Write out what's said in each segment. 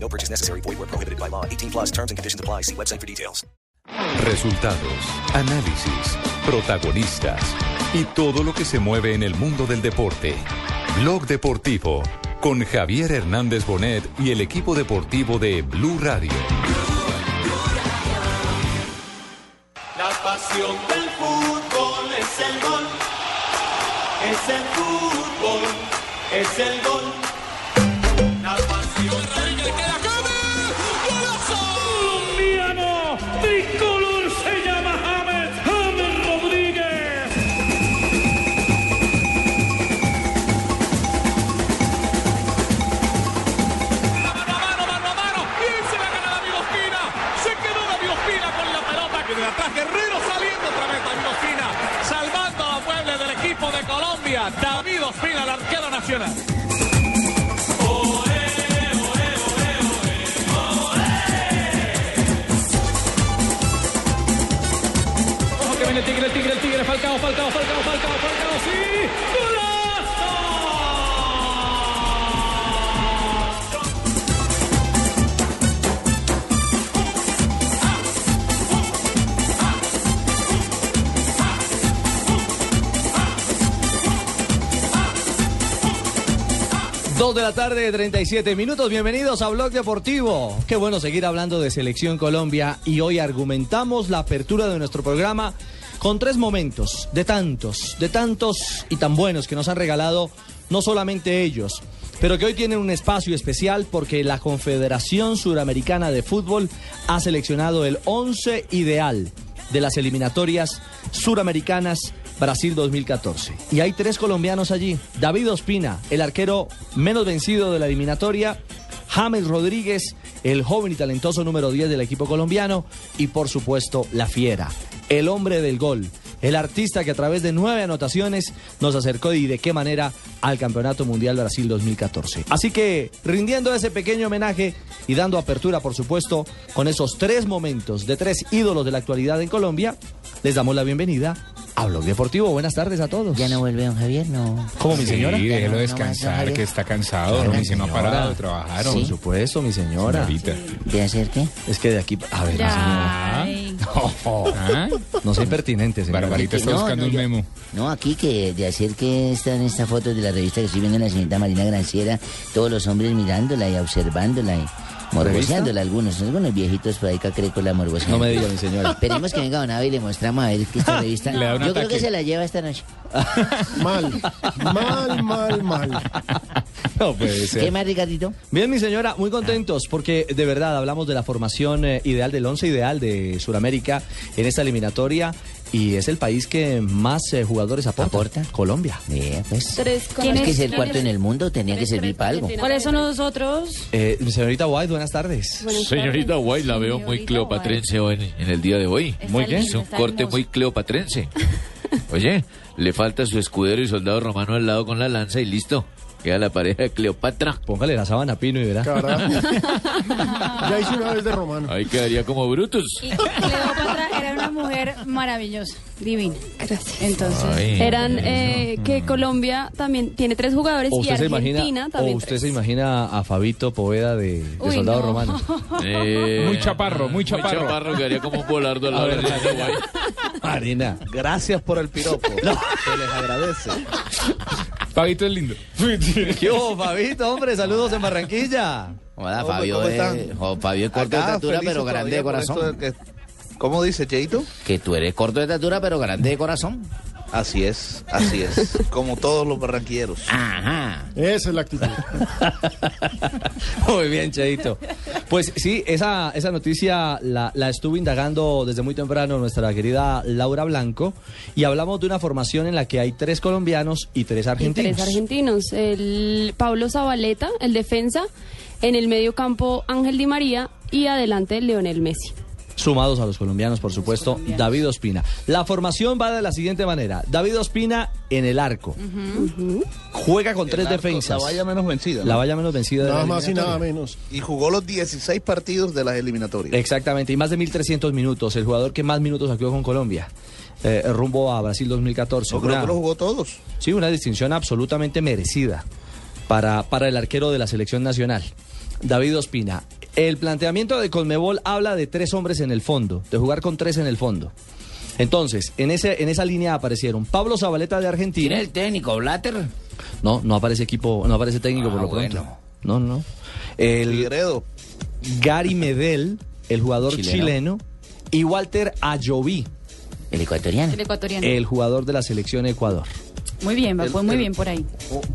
No purchase necessary. Void where prohibited by law. 18 plus terms and conditions apply. See website for details. Resultados, análisis, protagonistas y todo lo que se mueve en el mundo del deporte. Blog Deportivo con Javier Hernández Bonet y el equipo deportivo de Blue Radio. La pasión del fútbol es el gol. Es el fútbol, es el gol. Nacional. Ojo que viene el tigre, el tigre, el tigre. Falcao, Falcao, Falcao. 2 de la tarde, 37 minutos. Bienvenidos a Blog Deportivo. Qué bueno seguir hablando de Selección Colombia y hoy argumentamos la apertura de nuestro programa con tres momentos de tantos, de tantos y tan buenos que nos han regalado no solamente ellos, pero que hoy tienen un espacio especial porque la Confederación Suramericana de Fútbol ha seleccionado el 11 ideal de las eliminatorias suramericanas Brasil 2014. Y hay tres colombianos allí. David Ospina, el arquero menos vencido de la eliminatoria. James Rodríguez, el joven y talentoso número 10 del equipo colombiano. Y por supuesto, la fiera, el hombre del gol. El artista que a través de nueve anotaciones nos acercó y de qué manera al Campeonato Mundial Brasil 2014. Así que, rindiendo ese pequeño homenaje y dando apertura, por supuesto, con esos tres momentos de tres ídolos de la actualidad en Colombia, les damos la bienvenida a Blog Deportivo. Buenas tardes a todos. ¿Ya no vuelve don Javier? No. ¿Cómo, mi señora? Sí, déjelo No, no, descansar, no, que está cansado, Claro, ni se no ha señora. parado de trabajar. Sí. Por supuesto, mi señora. Ahorita. ¿De hacer qué? Es que de aquí... A ver, mi señora. ¿Ah? No sea impertinente, señora. Barbarita está No, buscando no, un yo- memo. No, aquí que de hacer que están estas fotos de la revista que estoy viendo en la señorita Marina Granciera, todos los hombres mirándola y observándola y morboseándola algunos, algunos viejitos por ahí cacrécola morboseando. No me diga, mi señora. Esperemos que venga Don Ave y le mostramos a ver que esta revista. Le da un Yo creo que se la lleva esta noche. Mal, mal, mal, mal. No puede ser. ¿Qué más, Ricardito? Bien, mi señora, muy contentos porque de verdad hablamos de la formación eh, ideal, del once ideal de Sudamérica en esta eliminatoria y es el país que más eh, jugadores aporta. ¿Aporta? Colombia. Mira, pues. Tres ¿Quién es que es el ¿quién cuarto en el mundo? Tenía que servir para algo. Por eso nosotros. Eh, señorita White, buenas tardes. Señorita White, la veo muy Señorita cleopatrense hoy en, en el día de hoy. Muy bien. Es un Está corte hermosa. muy cleopatrense. Oye, le falta su escudero y soldado romano al lado con la lanza y listo. Queda la pareja de Cleopatra. Póngale la sábana a Pino y verá. Carajo. Ya hice una vez de romano. Ahí quedaría como Brutus. Y Cleopatra una mujer maravillosa, divina. Gracias. Entonces, Ay. eran eh, que Colombia también tiene tres jugadores y Argentina imagina, o también. usted tres. se imagina a Fabito Poveda de, de Uy, Soldado no. Romano. Eh, Muy chaparro, muy chaparro. Muy chaparro, quedaría como un lado de ver, la White. Marina, Gracias por el piropo. Se les agradece. Fabito es lindo. ¿qué hubo, Fabito? Hombre, saludos en Barranquilla. Hola, Fabio. ¿cómo están? jo, Fabio es corto de estatura, pero grande de corazón. ¿Cómo dice Cheito? Que tú eres corto de estatura, pero grande de corazón. Así es, así es. Como todos los barranquilleros. Ajá. Esa es la actitud. Muy bien, Cheito. Pues sí, esa, esa noticia la, la estuvo indagando desde muy temprano nuestra querida Laura Blanco y hablamos de una formación en la que hay tres colombianos y tres Y argentinos. tres argentinos. El Pablo Zabaleta, el defensa. En el medio campo, Ángel Di María. Y adelante, Leonel Messi. Sumados a los colombianos, por supuesto, David Ospina. La formación va de la siguiente manera. David Ospina en el arco. Juega con tres arco, defensas. La valla menos vencida. La valla menos vencida de la Nada más y nada menos. Y jugó los 16 partidos de las eliminatorias. Exactamente, y más de 1.300 minutos. El jugador que más minutos actuó con Colombia. eh, rumbo a Brasil 2014. Yo creo Una- que los jugó todos. Sí, una distinción absolutamente merecida para, para el arquero de la selección nacional, David Ospina. El planteamiento de Conmebol habla de tres hombres en el fondo, de jugar con tres en el fondo. Entonces, en, ese, en esa línea aparecieron Pablo Zabaleta de Argentina. ¿Tiene el técnico, Blatter? No, no aparece equipo, no aparece técnico por Ah, lo pronto. No, no. El Figueredo. Gary Medel, el jugador Chileno. chileno, y Walter Ayoví, El ecuatoriano. El ecuatoriano. el jugador de la selección Ecuador. Muy bien, va El- fue muy el- bien por ahí.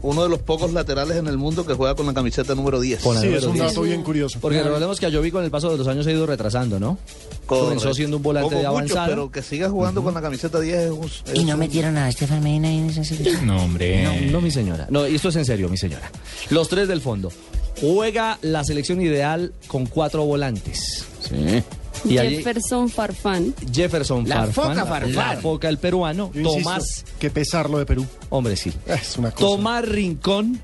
Uno de los pocos laterales en el mundo que juega con la camiseta número 10. Con la Sí, número es un 10. dato bien curioso. Porque recordemos que Ayoví con el paso de los años se ha ido retrasando, ¿no? Correcto. Comenzó siendo un volante Como de muchos, avanzada. pero que siga jugando con la camiseta 10 es un- es ¿Y no un- metieron a Estefan Medina ahí en esa selección? No, hombre. No, no, mi señora. No, y esto es en serio, mi señora. Los tres del fondo. Juega la selección ideal con cuatro volantes. Sí. Y allí Jefferson Farfán. Jefferson La Farfán, foca Farfán. la foca el peruano, Yo insisto, Tomás, que pesarlo de Perú. hombre sí, Es una cosa. Tomás Rincón,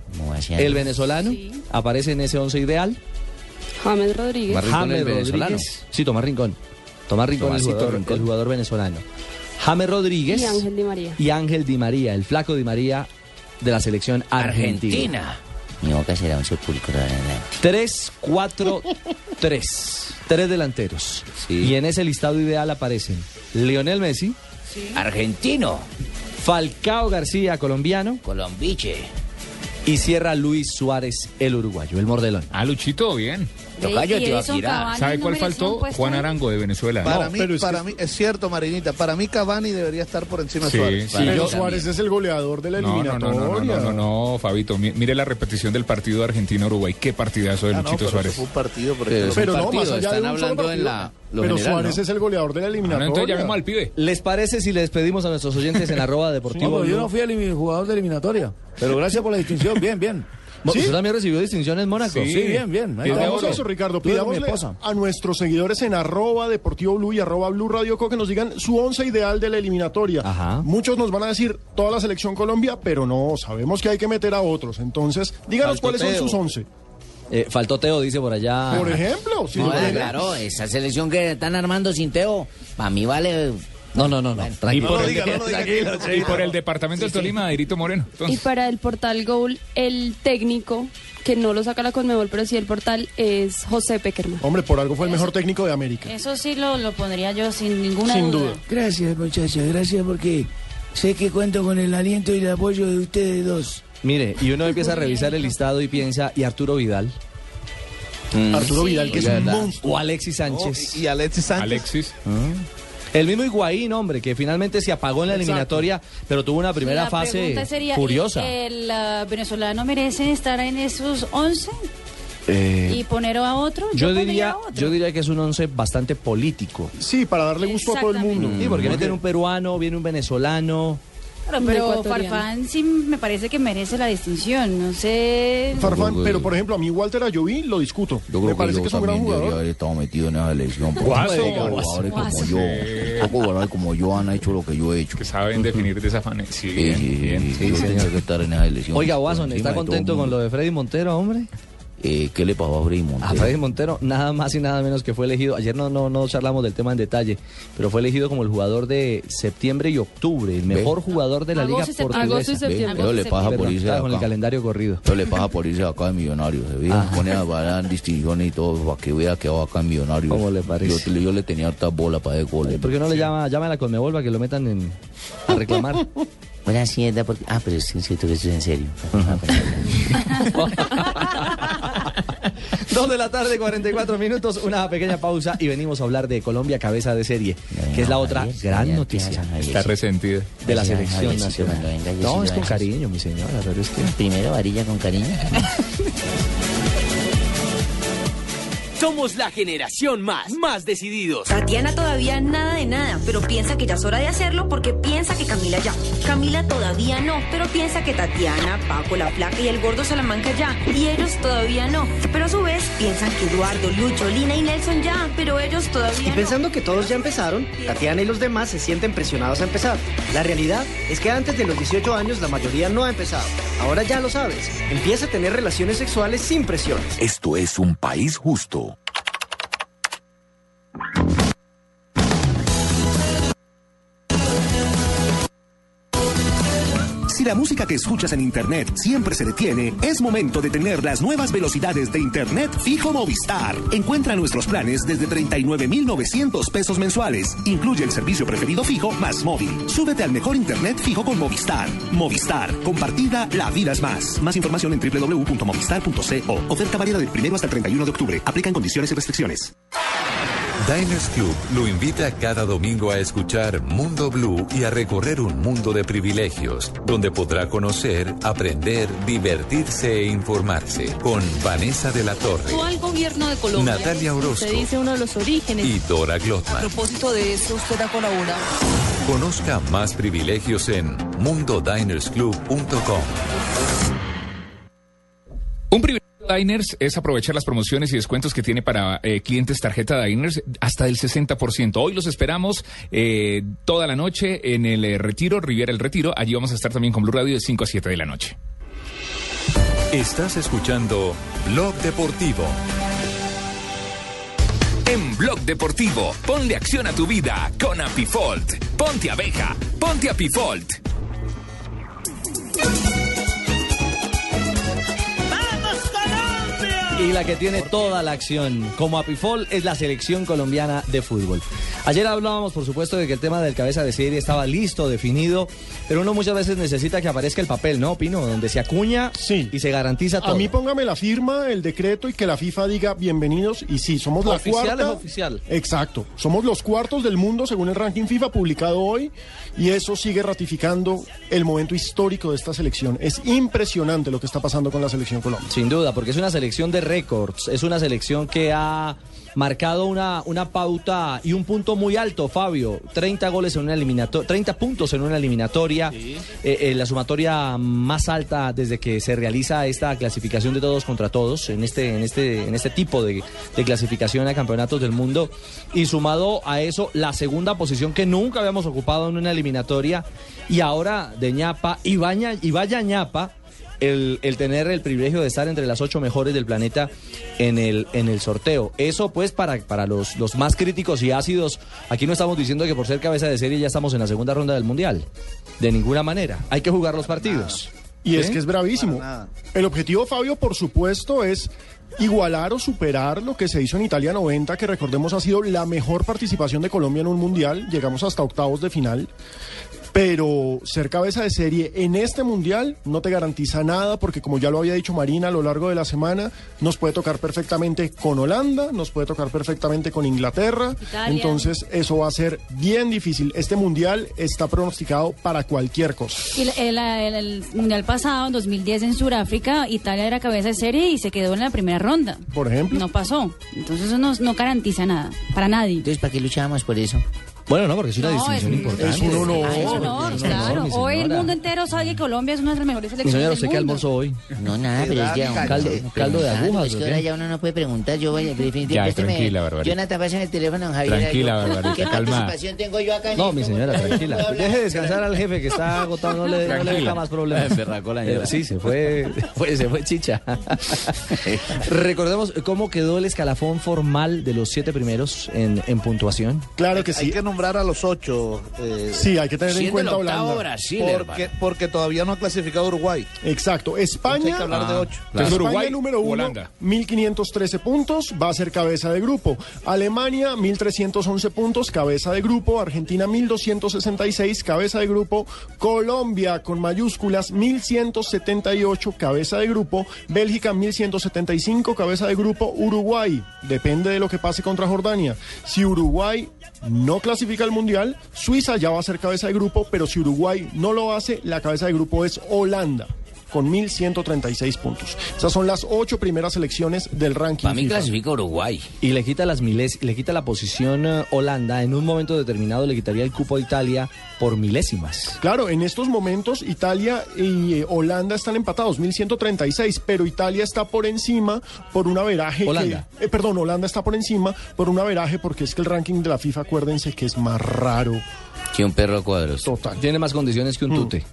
el venezolano, Sí. aparece en ese once ideal. James Rodríguez. Mar- Rincón, James el venezolano. Rodríguez, sí, Tomás Rincón, Tomás Rincón, el Tomasito jugador, Rincón. el jugador venezolano. James Rodríguez Y Ángel Di María. y Ángel Di María, el flaco Di María de la selección argentina. Argentina. Mi boca será un sepulcro de adelante. 3, 4, 3. Tres delanteros. Sí. Y en ese listado ideal aparecen Lionel Messi, Argentino. Falcao García, colombiano, Colombiche. y cierra Luis Suárez, el uruguayo, el mordelón. Ah, Luchito, bien. Tocayo te Edison Cavani ¿Sabe no cuál faltó? Juan. Arango de Venezuela. Para, No, mí, pero es para que- mí, es cierto, Marinita, para mí Cavani debería estar por encima de Sí, Suárez. sí. Pero yo Suárez es el goleador de la No, no, no, eliminatoria. no, no, no, no, Fabito. mi- Mire la repetición del partido de Argentina-Uruguay. Qué partidazo de Ah, no, Luchito pero Suárez. fue un partido, pero, Pero Pero un no, partido, más allá están de un solo hablando en partido. la- lo Pero general, Suárez ¿no? es el goleador de la Ah, no, eliminatoria. entonces llamemos al pibe. ¿Les parece si le despedimos a nuestros oyentes en arroba deportivo? Blue? fui el jugador de eliminatoria. Pero gracias por la distinción. Bien, bien. Mo- ¿Usted también recibió distinción en Mónaco? Sí. bien, bien. Eso, Ricardo. Pidámosle a nuestros seguidores en arroba deportivo blue y arroba blue radio Co que nos digan su once ideal de la eliminatoria. Ajá. Muchos nos van a decir toda la selección Colombia, pero no, sabemos que hay que meter a otros. Entonces, díganos Faltó cuáles son sus once. Eh, faltó Teo, dice por allá. Por ejemplo, si No, lo tiene- claro, esa selección que están armando sin Teo, para mí vale. No, no, no, no. Y Tranquilo. el, no y por el departamento del Tolima, Airito Moreno. Y Entonces, para el portal Goal, el técnico, que no lo saca la Conmebol, pero sí el portal, es José Peckerman. Hombre, por algo fue el mejor técnico de América. Eso sí lo, lo pondría yo sin ninguna Sin duda. duda. Gracias, muchachas. Gracias porque sé que cuento con el aliento y el apoyo de ustedes dos. Mire, y uno empieza a revisar el listado y piensa, ¿y Arturo Vidal? Arturo Vidal, que es un monstruo. O Alexis Sánchez. y Alexis Sánchez. Alexis. El mismo Higuaín, hombre, que finalmente se apagó en la Exacto. eliminatoria, pero tuvo una primera La fase sería, furiosa. ¿y ¿El ah, venezolano merece estar en esos 11 Eh, y poner a otro? yo, diría, otro. yo diría que es un once bastante político. Sí, para darle gusto a todo el mundo. Sí, porque meten un peruano, viene un venezolano. Pero. Farfán sí me parece que merece la distinción. No sé. Farfán, pero por ejemplo, a mí Walter Ayoví lo discuto. Yo Me creo que parece que es un gran también debería jugador. haber estado metido en esa elección. porque Guaso. pocos jugadores como yo, pocos jugadores como yo han hecho lo que yo he hecho. Que saben definir de esa manera. Sí, Sí, bien, sí, bien. sí, yo tenía que estar en esa elección. Oiga, Por Watson, encima ¿está de todo contento el con mundo. lo de Freddy Montero, hombre? Eh, ¿Qué le pasó a Freddy Montero? A Freddy Montero, nada más y nada menos que fue elegido, ayer no, no, no charlamos del tema en detalle, pero fue elegido como el jugador de septiembre y octubre, el mejor jugador de la Agosto Liga. Portuguesa. Agosto y septiembre. Ve, Eso le pasa por irse de estaba con el acá. calendario corrido. Eso le pasa por irse de acá de millonario. Se ve, Ajá. pone a dar distinciones y todo para que vea que va acá en millonario. ¿Cómo le parece? Yo, yo le tenía hartas bolas para el gol. ¿Por qué no le llama, llama a la Conmebol para que lo metan en, a reclamar? Bueno, sí, es de por- Ah, pero es cierto que eso es en serio. Dos de la tarde, 44 minutos, una pequeña pausa y venimos a hablar de Colombia cabeza de serie, que es la otra gran noticia Está resentida. de la selección nacional. No, es con cariño, mi señora, pero es que... Primero varilla con cariño. Somos la generación más, más decididos. Tatiana todavía nada de nada, pero piensa que ya es hora de hacerlo porque piensa que Camila ya. Camila todavía no, pero piensa que Tatiana, Paco, la Flaca y el Gordo Salamanca ya. Y ellos todavía no. Pero a su vez piensan que Eduardo, Lucho, Lina y Nelson ya, pero ellos todavía Y no. pensando que todos ya empezaron, Tatiana y los demás se sienten presionados a empezar. La realidad es que antes de los 18 años la mayoría no ha empezado. Ahora ya lo sabes. Empieza a tener relaciones sexuales sin presiones. Esto es un país justo. Si la música que escuchas en Internet siempre se detiene, es momento de tener las nuevas velocidades de Internet fijo Movistar. Encuentra nuestros planes desde 39,900 pesos mensuales. Incluye el servicio preferido fijo más móvil. Súbete al mejor Internet fijo con Movistar. Movistar. Compartida, la vida es más. Más información en www.movistar.co. Oferta válida del primero hasta el 31 de octubre. Aplican condiciones y restricciones. Diners Club lo invita cada domingo a escuchar Mundo Blue y a recorrer un mundo de privilegios, donde podrá conocer, aprender, divertirse e informarse con Vanessa de la Torre al gobierno de Colombia. Natalia Orozco. Se dice uno de los orígenes. y Dora A Glotman. propósito de eso, usted ha colaborado. Conozca más privilegios en mundodinersclub.com. Un privilegio Diners es aprovechar las promociones y descuentos que tiene para eh, clientes tarjeta Diners hasta del 60%. Hoy los esperamos eh, toda la noche en el eh, Retiro, Riviera El Retiro. Allí vamos a estar también con Blue Radio de 5 a 7 de la noche. Estás escuchando Blog Deportivo. En Blog Deportivo, ponle acción a tu vida con Apifolt. Ponte abeja, ponte Apifolt. Y la que tiene toda la acción como Apifol es la selección colombiana de fútbol. Ayer hablábamos, por supuesto, de que el tema del cabeza de serie estaba listo, definido, pero uno muchas veces necesita que aparezca el papel, ¿no, Pino? Donde se acuña y se garantiza todo. A mí póngame la firma, el decreto y que la FIFA diga bienvenidos. Y sí, somos la Oficial cuarta. es oficial. Exacto. Somos los cuartos del mundo según el ranking FIFA publicado hoy. Y eso sigue ratificando el momento histórico de esta selección. Es impresionante lo que está pasando con la selección Colombia. Sin duda, porque es una selección de récords, es una selección que ha marcado una, una pauta y un punto muy alto, Fabio. 30 goles en una eliminatoria, 30 puntos en una eliminatoria, eh, eh, la sumatoria más alta desde que se realiza esta clasificación de todos contra todos, en este, en este, en este tipo de, de clasificación a campeonatos del mundo. Y sumado a eso, la segunda posición que nunca habíamos ocupado en una eliminatoria, y ahora de ñapa, y, baña, y vaya ñapa el, el tener el privilegio de estar entre las ocho mejores del planeta en el, en el sorteo. Eso pues para, para los, los más críticos y ácidos, aquí no estamos diciendo que por ser cabeza de serie ya estamos en la segunda ronda del Mundial. De ninguna manera. Hay que jugar los partidos. Y es que es bravísimo. El objetivo, Fabio, por supuesto, es igualar o superar lo que se hizo en Italia 90, que recordemos ha sido la mejor participación de Colombia en un mundial. Llegamos hasta octavos de final. Pero ser cabeza de serie en este mundial no te garantiza nada porque como ya lo había dicho Marina a lo largo de la semana, nos puede tocar perfectamente con Holanda, nos puede tocar perfectamente con Inglaterra. Italia. Entonces eso va a ser bien difícil. Este mundial está pronosticado para cualquier cosa. Y el, el- el- el mundial pasado, en 2010 en Sudáfrica, Italia era cabeza de serie y se quedó en la primera ronda. Por ejemplo. No pasó. Entonces eso no, no garantiza nada, para nadie. Entonces, ¿para qué luchábamos por eso? Bueno, no, porque es una No, distinción es- importante. es un honor. Es un honor, claro. honor, Hoy el mundo entero sabe que Colombia es una de las mejores Mi selecciones señora, ¿usted qué almorzó hoy? No, nada, pero es ya un Caldo- caldo de agujas, Es ¿o que ahora ya uno no puede preguntar. Yo voy a definitivamente. Tranquila, Barbarita. Jonathan, pásame el teléfono, Javier. Tranquila, Barbarita, ¿Qué calma. participación tengo yo acá? en No, esto? mi señora, ¿Puedo tranquila. Deje descansar al jefe que está agotado, no le, no le deja más problemas. La sí, se fue, fue- se fue chicha. Recordemos cómo quedó el escalafón formal de los siete primeros en, en puntuación. Claro que Hay sí. que nombrar a los ocho. eh, Sí, hay que tener en cuenta Holanda. Brasil, porque, todavía no ha clasificado Uruguay. Exacto. España. hay que hablar de Ah, ocho. claro. España, Uruguay número uno, Holanda. 1.513 puntos, va a ser cabeza de grupo. Alemania, 1.311 puntos, cabeza de grupo. Argentina, 1.266, cabeza de grupo. Colombia, con mayúsculas, 1.178, cabeza de grupo. Bélgica, 1.175, cabeza de grupo. Uruguay, depende de lo que pase contra Jordania. Si Uruguay no clasifica al Mundial, Suiza ya va a ser cabeza de grupo, pero si Uruguay no lo hace, la cabeza de grupo es Holanda. Con 1.136 puntos. Esas son las ocho primeras selecciones del ranking. Para mí FIFA. clasifica Uruguay. Y le quita las miles, le quita la posición eh, Holanda. En un momento determinado le quitaría el cupo a Italia por milésimas. Claro, en estos momentos Italia y eh, Holanda están empatados, 1136, pero Italia está por encima por un averaje. que- Holanda. eh, perdón, Holanda está por encima por un averaje porque es que el ranking de la FIFA, acuérdense que es más raro. Que un perro a cuadros. Total. Tiene más condiciones que un tute.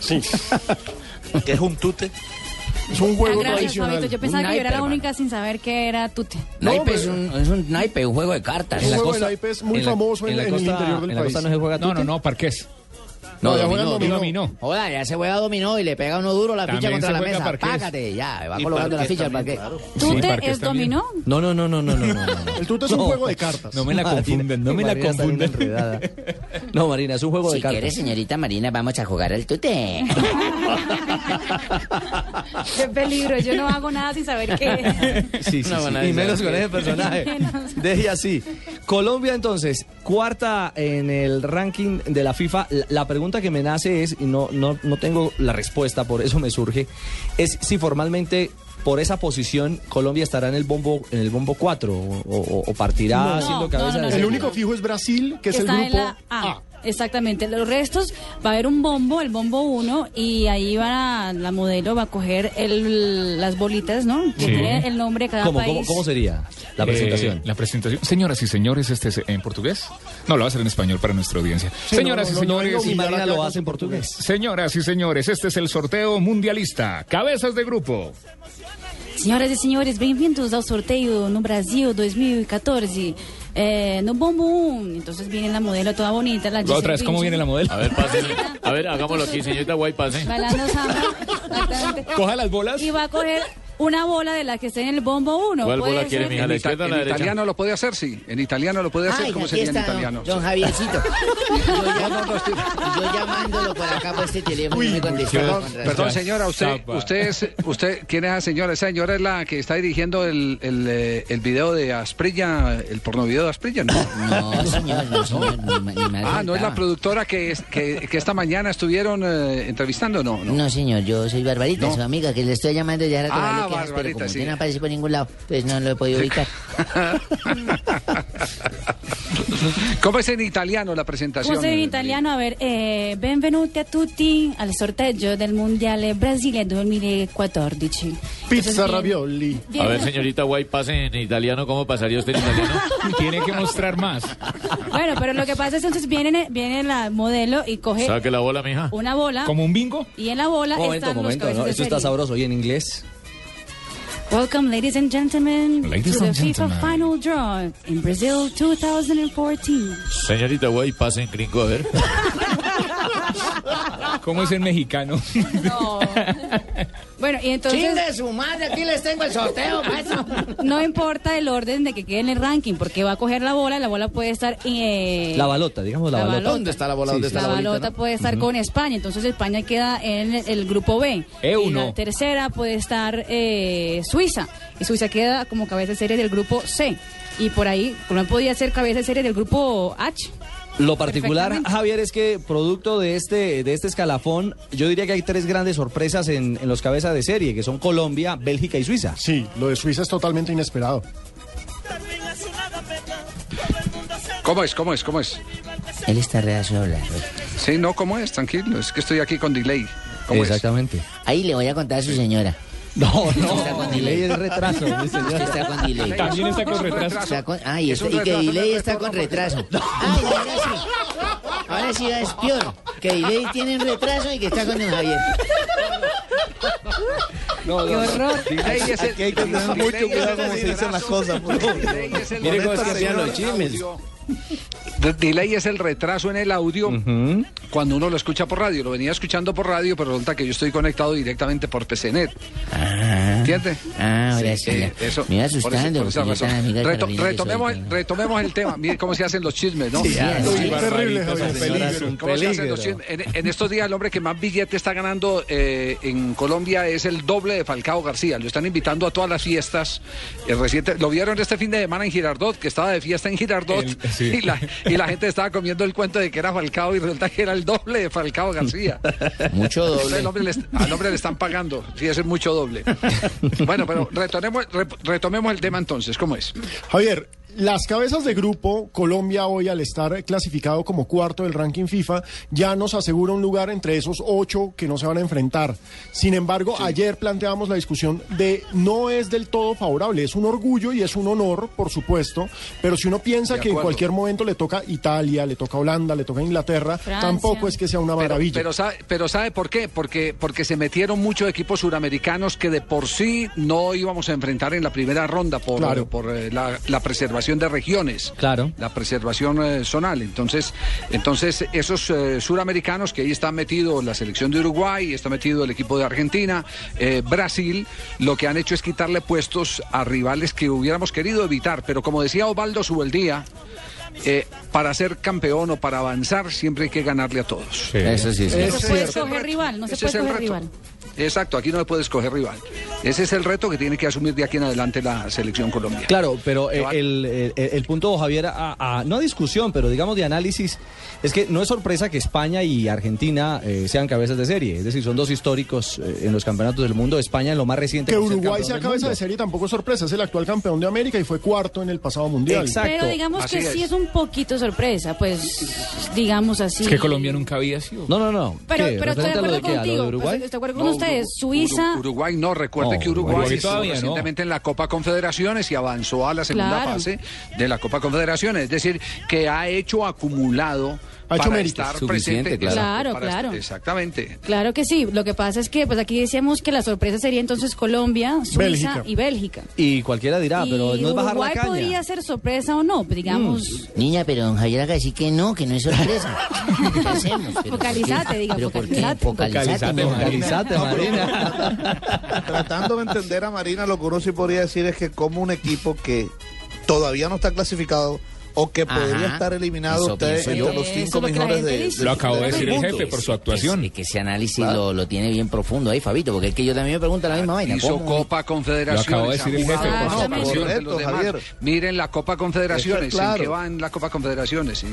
Sí. ¿Qué es un tute? Es un juego Ah, gracias, tradicional. Fabito. Yo pensaba Un que yo era la única sin saber que era tute. Naipe es, un, es un naipe, un juego de cartas. Un juego de naipe es muy en la- famoso en, en la en el costa- interior del en la país. costa no se juega No, tute. no, no, parqués. No, ya dominó, dominó. dominó. Joda, ya se juega dominó y le pega uno duro la ficha También contra se la mesa. parqués. Págate, ya, va Y colocando la ficha al parque. claro. ¿Tute parqués es también. dominó? No, no, no, no, no, no, no. no. El tute es un No. juego de cartas. No me la confunden, no me la confunden. No, Marina, es un juego Si de cartas. quieres, señorita Marina, vamos a jugar al tute. Qué peligro. Yo no hago nada sin saber qué. Sí, sí, No, sí. van a Y decir menos con ese personaje. Deje así. Colombia, entonces, cuarta en el ranking de la FIFA. La, la pregunta que me nace es, y no, no, no tengo la respuesta, por eso me surge, es si formalmente por esa posición Colombia estará en el bombo en el bombo 4 o, o- o partirá No. siendo No, cabeza no, no, de. El único fijo es Brasil, que es el grupo en la A. A. Exactamente. Los restos va a haber un bombo, el bombo 1, y ahí va a- la modelo va a coger el, las bolitas, ¿no? Que Sí. tiene el nombre de cada ¿Cómo, país. cómo, cómo sería la Eh, presentación? la presentación. Señoras y señores, ¿este es en portugués? No, lo va a hacer en español para nuestra audiencia. Sí, Señoras no, y no, señores. no, no, y Marina acá lo con hace en su portugués. Señoras y señores, este es el sorteo mundialista. Cabezas de grupo. Senhoras e senhores, bem-vindos ao sorteio no Brasil 2014. Eh, no bombo 1, entonces viene la modelo toda bonita. La Otra Giselle vez, ¿cómo viene la modelo? A ver, pásenle. A ver, hagámoslo aquí, señorita Guay, pase. Bailando samba. Coja las bolas. Y va a coger una bola de la que esté en el bombo 1. ¿Cuál bola quiere, mija? ¿La izquierda o la en italiano lo puede hacer, sí. En italiano lo puede hacer. Ay, ¿Cómo aquí sería en está italiano? don, don Javiercito. Yo, llam- yo llamándolo por acá por este teléfono y me contestó. Perdón, señora, usted, usted es, usted, ¿quién es esa señora? Esa señora es la que está dirigiendo el, el, eh, el video de Asprilla, el pornovideo de Asprilla, ¿no? No, señor, no, señor, ni, ma- ni más Ah, ¿no es la productora que, es- que, que esta mañana estuvieron eh, entrevistando? No, no. No, señor, yo soy Barbarita, No. su amiga, que le estoy llamando ya Ah, quejas, pero como usted no aparece por ningún lado, pues no lo he podido ubicar. ¿Cómo es en italiano la presentación? Come in italiano, a ver, eh, benvenuti a tutti al sorteggio del Mondiale Brasile 2014. Pizza Entonces, ravioli. bien- A ver, señorita Guay, pase en italiano. ¿Cómo pasaría usted en italiano? Tiene que mostrar más. Bueno, pero lo que pasa es entonces viene, viene la modelo y coge Saque la bola, mija. una bola ¿Como un bingo? y en la bola Un momento, están un momento, los ¿no? de está sabroso. ¿Y en inglés? Welcome, ladies and gentlemen, Ladies to the and FIFA gentlemen. Final Draw in Brazil 2014. Señorita Guay, pase en gringo, a ver. ¿Cómo es en mexicano? No. Bueno, y entonces... ¡Chingue su madre! Aquí les tengo el sorteo, maestro. No importa el orden de que quede en el ranking, porque va a coger la bola, la bola puede estar... eh, La balota, digamos la, la balota. balota. ¿Dónde está la bola? ¿Dónde Sí, está la la bolita? balota no? puede estar con España, entonces España queda en el, el grupo B. E1. Y la tercera puede estar eh, Suiza, y Suiza queda como cabeza de serie del grupo C. Y por ahí, no podía ser cabeza de serie del grupo H. Lo particular. Javier, es que producto de este, de este escalafón, yo diría que hay tres grandes sorpresas en, en los cabezas de serie, que son Colombia, Bélgica y Suiza. Sí, lo de Suiza es totalmente inesperado. ¿Cómo es? ¿Cómo es? ¿Cómo es? Él está hablar. Sí, no, ¿cómo es? Tranquilo, es que estoy aquí con delay. ¿Cómo es? Exactamente. Ahí le voy a contar a su señora. No, Está con no, delay es retraso, está con delay. También está con retraso. Está con- ah, y, Es está- un y que delay de está con retraso. Ay, ahora sí. Ahora sí es peor. Que delay tiene un retraso y que está con don Javier. No, ¡Qué horror! Delay es el- Aquí hay que tener mucho cuidado el cómo se dicen las cosas, el- Mire cómo es que hacían los chismes. De- Delay es el retraso en el audio cuando uno lo escucha por radio. Lo venía escuchando por radio, pero resulta que yo estoy conectado directamente por PCNet. ¿Entiende? Ah, ahora sí. eh, eso, Me iba por eso- asustando por esa razón. Reto- retomemos, soy, ¿no? retomemos el tema. Mire cómo se hacen los chismes, ¿no? Sí, sí. terrible, ¿Cómo se hacen los chismes? En, en estos días el hombre que más billete está ganando eh, en Colombia es el doble de Falcao García. Lo están invitando a todas las fiestas. El reciente, lo vieron este fin de semana en Girardot, que estaba de fiesta en Girardot. El- sí. y, la, y la gente estaba comiendo el cuento de que era Falcao y resulta que era el doble de Falcao García. Mucho doble. Entonces, el hombre le al hombre le están pagando. Sí, eso es mucho doble. Bueno, pero retomemos, re- retomemos el tema entonces. ¿Cómo es? Javier, las cabezas de grupo, Colombia hoy al estar clasificado como cuarto del ranking FIFA, ya nos asegura un lugar entre esos ocho que no se van a enfrentar. Sin embargo, ayer planteábamos la discusión de no es del todo favorable, es un orgullo y es un honor, por supuesto, pero si uno piensa que en cualquier momento le toca Italia, le toca Holanda, le toca Inglaterra, Francia. tampoco es que sea una Pero, maravilla. pero sabe, pero ¿sabe por qué? Porque, porque se metieron muchos equipos suramericanos que de por sí no íbamos a enfrentar en la primera ronda por, Claro. por eh, la, la preservación de regiones. Claro. La preservación eh, zonal. Entonces, entonces esos eh, suramericanos que ahí están metidos la selección de Uruguay, está metido el equipo de Argentina, eh, Brasil, lo que han hecho es quitarle puestos a rivales que hubiéramos querido evitar. Pero como decía Osvaldo Subeldía, eh, para ser campeón o para avanzar siempre hay que ganarle a todos. Eso sí es Ese No se es rival, no se Ese puede es el escoger reto. rival. Exacto, aquí no se puede escoger rival. Ese es el reto que tiene que asumir de aquí en adelante la selección colombiana. Claro, pero eh, el, el- el punto, Javier, a, a- no a discusión, pero digamos de análisis, es que no es sorpresa que España y Argentina eh, sean cabezas de serie. Es decir, son dos históricos eh, en los campeonatos del mundo. España en lo más reciente. Que Uruguay sea cabeza mundo. de serie tampoco es sorpresa, es el actual campeón de América y fue cuarto en el pasado mundial. Pero digamos que sí es un poquito sorpresa, pues digamos así. Es que Colombia nunca había sido. No, no, no. Pero, pero estoy de acuerdo contigo. estoy de acuerdo con No, Suiza. Uru- Uruguay no, recuerde No, que Uruguay Uruguay estuvo no. recientemente en la Copa Confederaciones y avanzó a la segunda Claro. fase de la Copa Confederaciones. Es decir, que ha hecho acumulado Ha hecho estar Suficiente, presente. Claro, claro. Claro. Exactamente. Claro que sí. Lo que pasa es que pues aquí decíamos que la sorpresa sería entonces Colombia, Suiza Bélgica. y Bélgica. Y cualquiera dirá, y pero no es bajar la Uruguay caña. podría ser sorpresa o no, pues, digamos. Niña, pero don Javier de decir que no, que no es sorpresa. ¿Qué hacemos? Focalizate, diga, ¿Pero por qué? focalizate. Focalizate, Focalizate, Tratando de entender a Marina, lo que uno sí podría decir es que como un equipo que todavía no está clasificado o que podría Ajá. estar eliminado Eso usted entre yo. los cinco mejores de, de- Lo acabó de decir el jefe por su actuación. Es que ese análisis lo, lo tiene bien profundo ahí, Fabito, porque es que yo también me pregunto la misma vaina. Hizo ¿cómo? Copa Confederaciones. Lo acabó de decir el jefe jugado por su con actuación. de los demás. Javier. Miren la Copa Confederaciones, es claro. en qué va en la Copa Confederaciones. sí.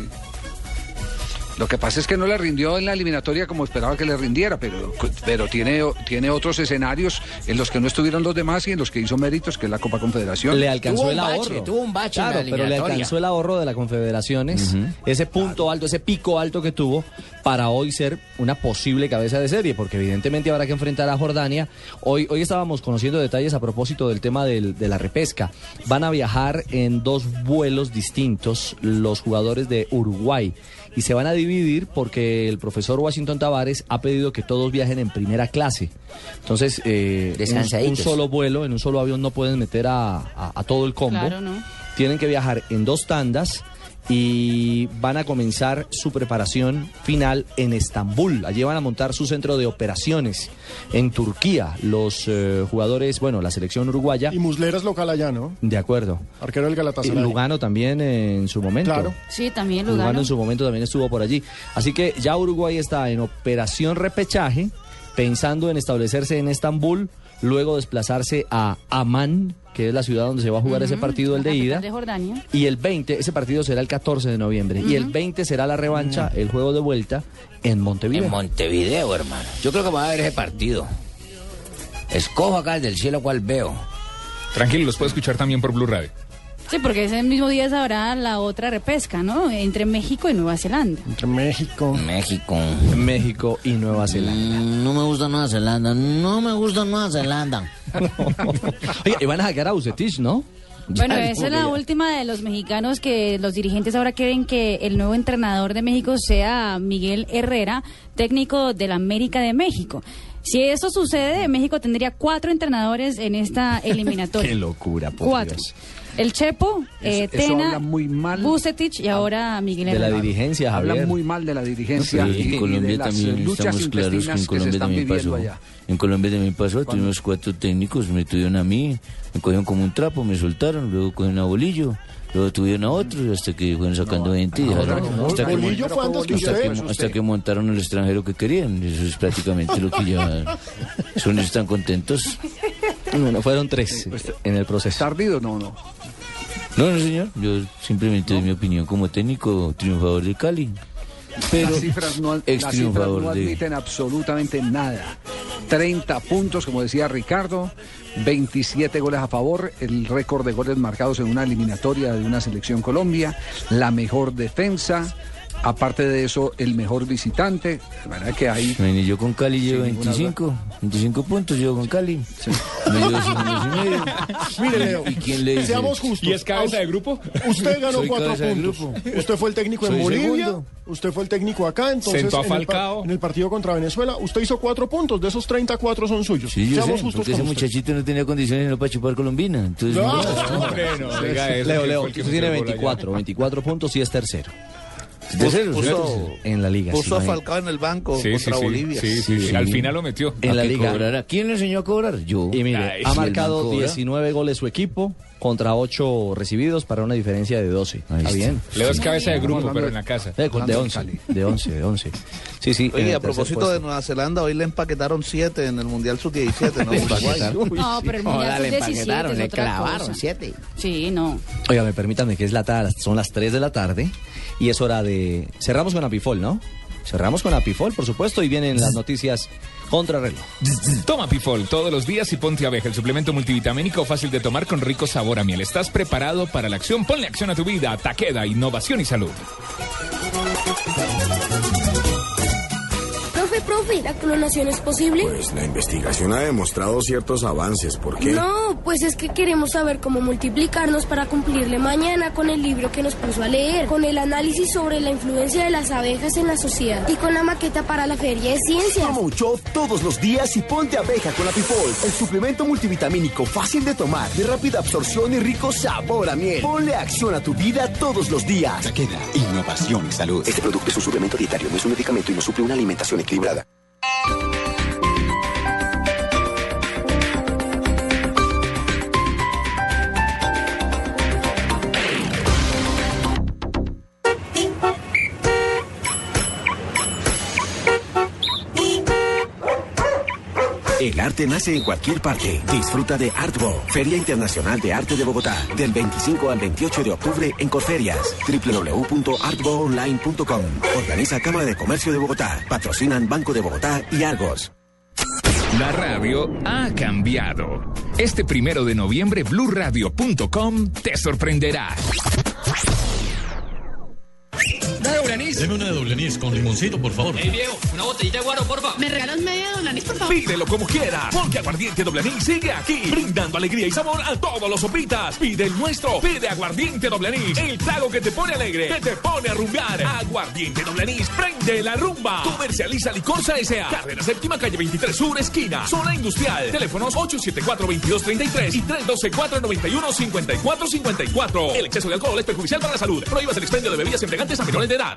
Lo que pasa es que no le rindió en la eliminatoria como esperaba que le rindiera, pero, pero tiene, tiene otros escenarios en los que no estuvieron los demás y en los que hizo méritos, que es la Copa Confederación. Le alcanzó Tuvo el bache, ahorro. tuvo un bache en Claro, la pero le alcanzó el ahorro de la Confederaciones, ese punto alto, ese pico alto que tuvo para hoy ser una posible cabeza de serie, porque evidentemente habrá que enfrentar a Jordania. Hoy, hoy estábamos conociendo detalles a propósito del tema del- de la repesca. Van a viajar en dos vuelos distintos los jugadores de Uruguay y se van a dividir porque el profesor Washington Tavares ha pedido que todos viajen en primera clase. Entonces, eh, un- un, solo vuelo, en un solo avión no pueden meter a, a- a todo el combo. Claro, ¿no? Tienen que viajar en dos tandas y van a comenzar su preparación final en Estambul. Allí van a montar su centro de operaciones en Turquía. Los eh, jugadores, bueno, la selección uruguaya. Y Muslera es local allá, ¿no? De acuerdo. Arquero del Y Galatasaray. Lugano también en su momento. Claro. Sí, también Lugano Lugano. en su momento también estuvo por allí. Así que ya Uruguay está en operación repechaje, pensando en establecerse en Estambul, luego desplazarse a Amán, que es la ciudad donde se va a jugar ese partido, el de ida. de Jordania. Y el 20, ese partido será el 14 de noviembre. Y el 20 será la revancha, el juego de vuelta en Montevideo. En Montevideo, hermano. Yo creo que va a haber ese partido. Escojo acá desde el cielo cual veo. Tranquilo, los puedo escuchar también por Blue Radio. Sí, porque ese mismo día habrá la otra repesca, ¿no? Entre México y Nueva Zelanda. Entre México. México. México y Nueva Zelanda. Mm, no me gusta Nueva Zelanda. No me gusta Nueva Zelanda. Oye, y van a sacar a Bucetich, ¿no? Bueno, Ya, esa es la ya. última de los mexicanos que los dirigentes ahora quieren que el nuevo entrenador de México sea Miguel Herrera, técnico del América de México. Si eso sucede, México tendría cuatro entrenadores en esta eliminatoria. Qué locura, por Cuatro. Dios. El Chepo, eh, Eso- eso Tena, habla muy mal. Bucetich y ahora Miguel De la dirigencia, Habla Javier. muy mal de la dirigencia Sí, y, y en Colombia de las también luchas estamos claros que en que, se Colombia están también pasó. allá. En Colombia también pasó, tuvimos cuatro técnicos, me tuvieron a mí, me cogieron como un trapo, me soltaron, luego cogieron a Bolillo, luego tuvieron a otros hasta que fueron sacando gente y dejaron- hasta, que, Bolillo fue antes que hasta, usted. que, hasta que montaron el extranjero que querían. Eso es prácticamente lo que ya son están contentos. Bueno, fueron tres en el proceso. ¿Está ardido? No, no. No, no, señor. Yo simplemente doy mi opinión como técnico triunfador de Cali. Pero las cifras no, las cifras de... admiten absolutamente nada. 30 puntos, como decía Ricardo, 27 goles a favor, el récord de goles marcados en una eliminatoria de una selección Colombia, la mejor defensa. Aparte de eso, el mejor visitante. De manera que ahí. Bueno, yo con Cali llevo Sin ninguna 25, 25 puntos, yo con Cali. Me llevo y medio. Mire, Leo, ¿Y quién le dice? seamos justos. ¿Y es cabeza de grupo? Usted ganó Soy cuatro puntos. Usted fue el técnico en Soy Bolivia. segundo. Usted fue el técnico acá. Entonces, Sentó a en el Falcao. En el, partido contra Venezuela, usted hizo cuatro puntos. De esos 34 son suyos. Sí, yo seamos sé, justos porque ese usted. muchachito no tenía condiciones no para chupar colombina. Entonces, No, no, no, eso, Leo, Leo, usted tiene el gol allá. 24, 24 puntos y es tercero. Puso. En la liga. puso a. Falcao en el banco Sí, contra sí, Bolivia. sí, sí, sí. Sí. Al final lo metió. En ¿A la liga. ¿Quién le enseñó a cobrar? Yo. Y mire, Ay, ha marcado man cobra. 19 goles su equipo contra 8 recibidos para una diferencia de 12. Ahí Está bien. Leo es cabeza de grupo, pero en la casa. Eh, de Hablando de 11, Cali. de 11, de 11. Sí, sí. Oye, el a propósito puesto. de Nueva Zelanda, hoy le empaquetaron 7 en el Mundial Sub-17, ¿no? Le empaquetaron. No, pero el Mundial Sub-17 es otra cosa. siete. Sí, no. Oiga, me permítanme que es la ta- son las 3 de la tarde y es hora de... Cerramos con Apifol, ¿no? Cerramos con Apifol, por supuesto, y vienen las noticias contra reloj. Toma Pifol todos los días y ponte abeja, el suplemento multivitamínico fácil de tomar con rico sabor a miel. ¿Estás preparado para la acción? Ponle acción a tu vida. Taqueda, innovación y salud. Profe, ¿la clonación es posible? Pues la investigación ha demostrado ciertos avances. ¿Por qué? No, pues es que queremos saber cómo multiplicarnos para cumplirle mañana con el libro que nos puso a leer, con el análisis sobre la influencia de las abejas en la sociedad y con la maqueta para la feria de ciencias. Toma un shot todos los días y ponte abeja con la Pipol, el suplemento multivitamínico fácil de tomar, de rápida absorción y rico sabor a miel. Ponle acción a tu vida todos los días. Queda innovación y salud. Este producto es un suplemento dietario, no es un medicamento y no suple una alimentación equilibrada. Arte nace en cualquier parte. Disfruta de Artbo, Feria Internacional de Arte de Bogotá, del 25 al 28 de octubre en Corferias. www.artboonline.com. Organiza Cámara de Comercio de Bogotá. Patrocinan Banco de Bogotá y Argos. La radio ha cambiado. Este primero de noviembre, blurradio.com te sorprenderá. ¿Una doble anís? Deme una de doble anís con limoncito, por favor. Ey, viejo, una botellita de guaro, porfa. ¿Me regalas media doble anís, por favor? Pídelo como quieras, porque Aguardiente Doble Anís sigue aquí, brindando alegría y sabor a todos los sopitas. Pide el nuestro, pide Aguardiente Doble Anís, el trago que te pone alegre, que te pone a rumbear. Aguardiente Doble Anís, prende la rumba. Comercializa Licorsa S.A. Carrera Séptima, calle 23 Sur, esquina, zona industrial. Teléfonos 874-2233 y 312-491-5454. El exceso de alcohol es perjudicial para la salud. Prohíbas el expendio de bebidas embriagantes a menores de edad.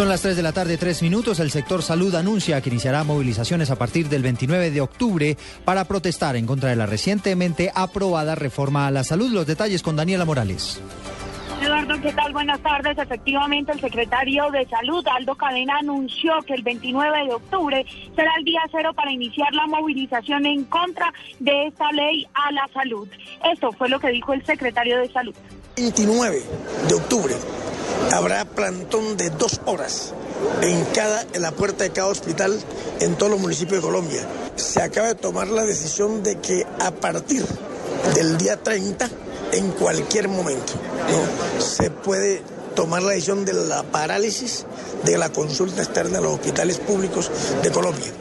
Son las 3 de la tarde, 3 minutos. El sector salud anuncia que iniciará movilizaciones a partir del 29 de octubre para protestar en contra de la recientemente aprobada reforma a la salud. Los detalles con Daniela Morales. Eduardo, ¿qué tal? Buenas tardes. Efectivamente, el secretario de Salud, Aldo Cadena, anunció que el 29 de octubre será el día cero para iniciar la movilización en contra de esta ley a la salud. Esto fue lo que dijo el secretario de Salud. 29 de octubre habrá plantón de dos horas en cada en la puerta de cada hospital en todos los municipios de Colombia. Se acaba de tomar la decisión de que a partir del día 30 en cualquier momento se puede tomar la decisión de la parálisis de la consulta externa a los hospitales públicos de Colombia.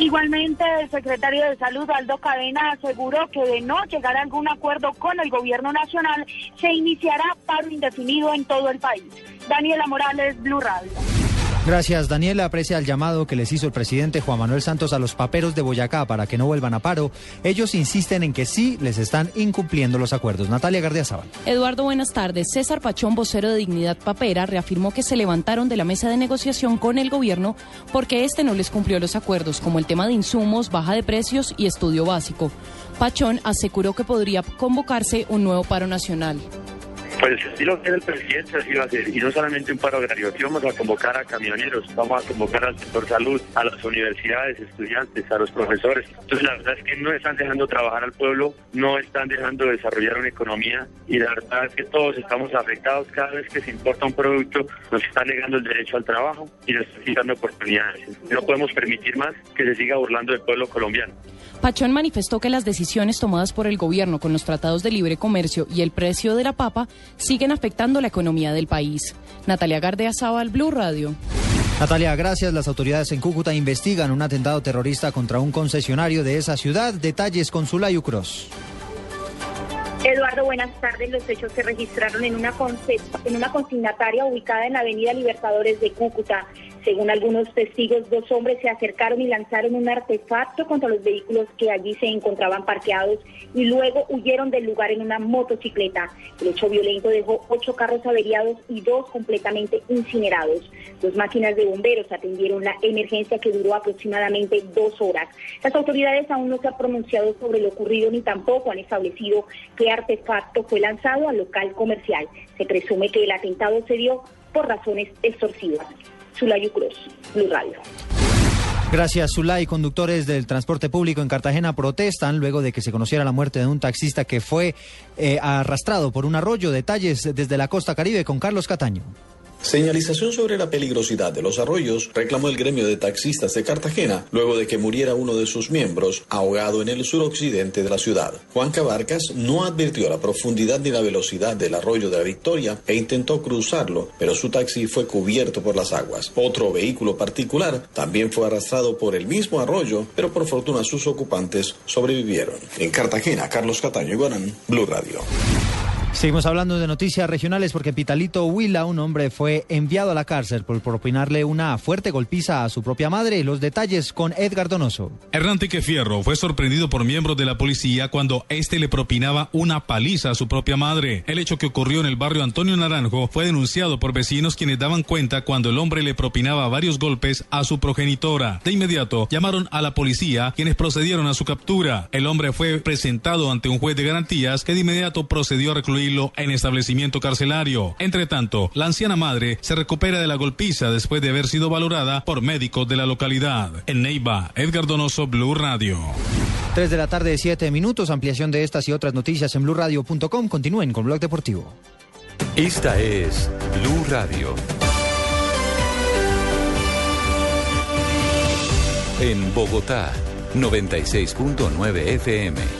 Igualmente, el secretario de Salud, Aldo Cadena, aseguró que de no llegar a algún acuerdo con el gobierno nacional, se iniciará paro indefinido en todo el país. Daniela Morales, Blue Radio. Gracias, Daniela. Aprecia el llamado que les hizo el presidente Juan Manuel Santos a los paperos de Boyacá para que no vuelvan a paro. Ellos insisten en que sí les están incumpliendo los acuerdos. Natalia Gardiazabal. Eduardo, buenas tardes. César Pachón, vocero de Dignidad Papera, reafirmó que se levantaron de la mesa de negociación con el gobierno porque este no les cumplió los acuerdos, como el tema de insumos, baja de precios y estudio básico. Pachón aseguró que podría convocarse un nuevo paro nacional. Pues si lo quiere el presidente, así va a ser. Y no solamente un paro agrario, aquí vamos a convocar a camioneros, vamos a convocar al sector salud, a las universidades, estudiantes, a los profesores. Entonces la verdad es que no están dejando trabajar al pueblo, no están dejando desarrollar una economía y la verdad es que todos estamos afectados cada vez que se importa un producto, nos está negando el derecho al trabajo y nos está quitando oportunidades. No podemos permitir más que se siga burlando del pueblo colombiano. Pachón manifestó que las decisiones tomadas por el gobierno con los tratados de libre comercio y el precio de la papa siguen afectando la economía del país. Natalia Gardea Zabal, Blue Radio. Natalia, gracias. Las autoridades en Cúcuta investigan un atentado terrorista contra un concesionario de esa ciudad. Detalles con Sulayu Cross. Eduardo, buenas tardes. Los hechos se registraron en una, en una consignataria ubicada en la Avenida Libertadores de Cúcuta. Según algunos testigos, dos hombres se acercaron y lanzaron un artefacto contra los vehículos que allí se encontraban parqueados y luego huyeron del lugar en una motocicleta. El hecho violento dejó ocho carros averiados y dos completamente incinerados. Dos máquinas de bomberos atendieron la emergencia que duró aproximadamente dos horas. Las autoridades aún no se han pronunciado sobre lo ocurrido ni tampoco han establecido qué artefacto fue lanzado al local comercial. Se presume que el atentado se dio por razones extorsivas. Cruz, Blue. Gracias, Zulay. Conductores del transporte público en Cartagena protestan luego de que se conociera la muerte de un taxista que fue eh, arrastrado por un arroyo. Detalles desde la costa caribe con Carlos Cataño. Señalización sobre la peligrosidad de los arroyos reclamó el gremio de taxistas de Cartagena luego de que muriera uno de sus miembros ahogado en el suroccidente de la ciudad. Juan Cabarcas no advirtió la profundidad ni la velocidad del arroyo de la Victoria e intentó cruzarlo, pero su taxi fue cubierto por las aguas. Otro vehículo particular también fue arrastrado por el mismo arroyo, pero por fortuna sus ocupantes sobrevivieron. En Cartagena, Carlos Cataño y Guarán, Blue Radio. Seguimos hablando de noticias regionales porque Pitalito Huila, un hombre, fue enviado a la cárcel por propinarle una fuerte golpiza a su propia madre. Los detalles con Edgar Donoso. Hernán Fierro fue sorprendido por miembros de la policía cuando este le propinaba una paliza a su propia madre. El hecho que ocurrió en el barrio Antonio Naranjo fue denunciado por vecinos quienes daban cuenta cuando el hombre le propinaba varios golpes a su progenitora. De inmediato llamaron a la policía quienes procedieron a su captura. El hombre fue presentado ante un juez de garantías que de inmediato procedió a recluir en establecimiento carcelario. Entre tanto, la anciana madre se recupera de la golpiza después de haber sido valorada por médicos de la localidad. En Neiva, Edgar Donoso, Blue Radio. 3 de la tarde, 7 minutos. Ampliación de estas y otras noticias en blueradio.com. Continúen con Blog Deportivo. Esta es Blue Radio. En Bogotá, 96.9 FM.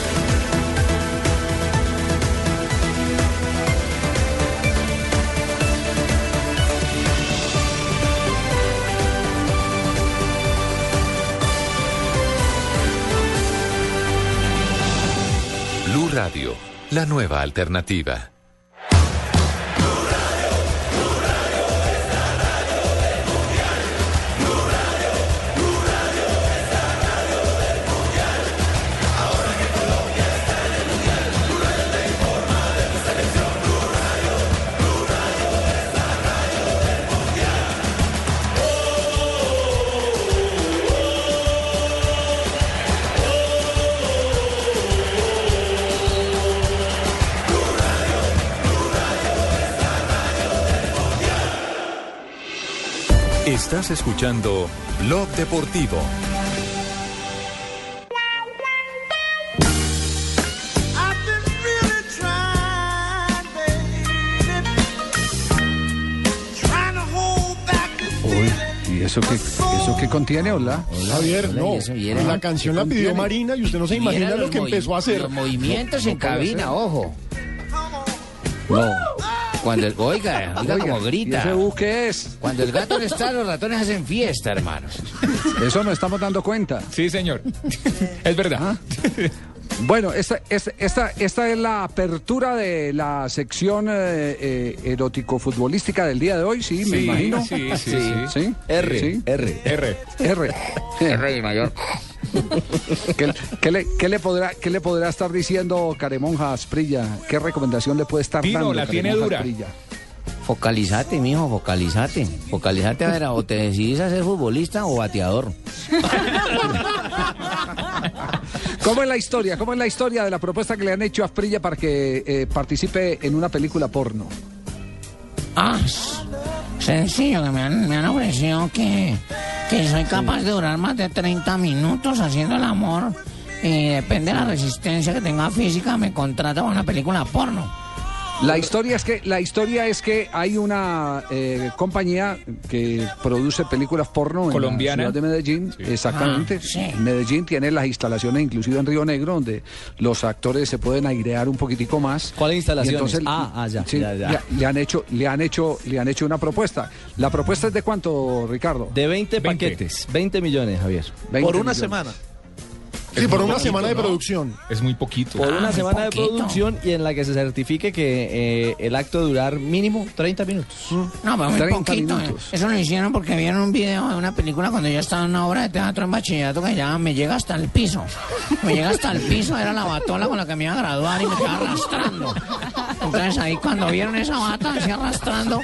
Radio, la nueva alternativa. Estás escuchando Blog Deportivo. Uy, ¿Y eso qué, eso qué contiene, hola? Javier, Hola, no. ¿y eso? ¿Y era? La canción la ¿Qué pidió? Marina y usted no se imagina lo que empezó a hacer. los movimientos en cabina, ojo. No. Cuando el, oiga, oiga Oiga, como grita. ¿y ese es? Cuando el gato no está, los ratones hacen fiesta, hermanos. Eso nos estamos dando cuenta. Sí, señor. es verdad. Bueno, esta, esta, esta, esta es la apertura de la sección eh, eh, erótico-futbolística del día de hoy, sí, me Sí, imagino. sí, sí, sí. R, Sí. R, R. R. R mayor. ¿Qué, qué le, qué le podrá, ¿Qué le podrá estar diciendo Caremonja Asprilla? ¿Qué recomendación le puede estar Tino, dando? la tiene dura. Asprilla? Focalizate, mijo, focalizate. Focalizate a ver, o te decidís a ser futbolista o bateador. ¿Cómo es la historia? ¿Cómo es la historia de la propuesta que le han hecho a Asprilla para que eh, participe en una película porno? Ah, sencillo, que me han, me han ofrecido que, que soy capaz de durar más de 30 minutos haciendo el amor. Y depende de la resistencia que tenga física, me contrata para una película porno. La historia es que la historia es que hay una eh, compañía que produce películas porno Colombiana. en la ciudad de Medellín, exactamente. Ah, sí. Medellín tiene las instalaciones inclusive en Río Negro donde los actores se pueden airear un poquitico más. ¿Cuáles instalaciones? Entonces, Ah, ah, ya, sí, ya, ya. Le, le han hecho le han hecho le han hecho una propuesta. La propuesta es de cuánto, Ricardo? De 20, paquetes, 20 millones, Javier. 20 Por una millones. semana. Sí, por una semana de producción. Es muy poquito. Por una muy semana de poquito. producción y en la que se certifique que eh, el acto de durar mínimo 30 minutos. No, pero muy 30 poquito. eh. minutos. Eso lo hicieron porque vieron un video de una película cuando yo estaba en una obra de teatro en bachillerato que ya me llega hasta el piso. Me llega hasta el piso, era la batola con la que me iba a graduar y me estaba arrastrando. Entonces ahí cuando vieron esa bata así arrastrando,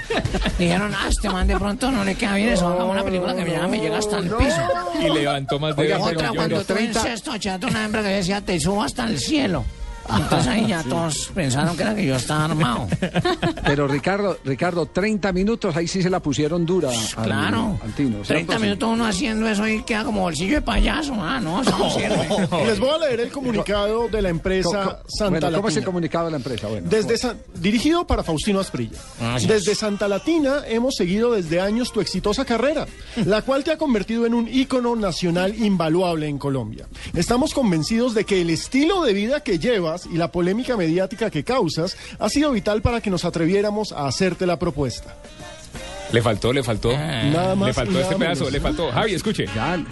dijeron, ah, este man de pronto no le queda bien eso, una película que ya me llega hasta el piso. Y levantó más de Oiga, 20 otra cuando tuve en sexto bachillerato una hembra que decía, te subo hasta el cielo. Entonces ahí ya todos pensaron que era que yo estaba armado. Pero Ricardo, Ricardo, 30 minutos, ahí sí se la pusieron dura al, Claro. al Tino. ¿cierto? 30 minutos uno haciendo eso y queda como bolsillo de payaso. Ah, no, eso no sirve. Les voy a leer el comunicado de la empresa Santa bueno, ¿Cómo es el Latina. comunicado de la empresa? Bueno, Desde dirigido para Faustino Asprilla. Gracias. Desde Santa Latina hemos seguido desde años tu exitosa carrera, la cual te ha convertido en un ícono nacional invaluable en Colombia. Estamos convencidos de que el estilo de vida que llevas y la polémica mediática que causas ha sido vital para que nos atreviéramos a hacerte la propuesta. Le faltó, le faltó. Nada más Le faltó este pedazo, menos. le faltó. Javi, escuche.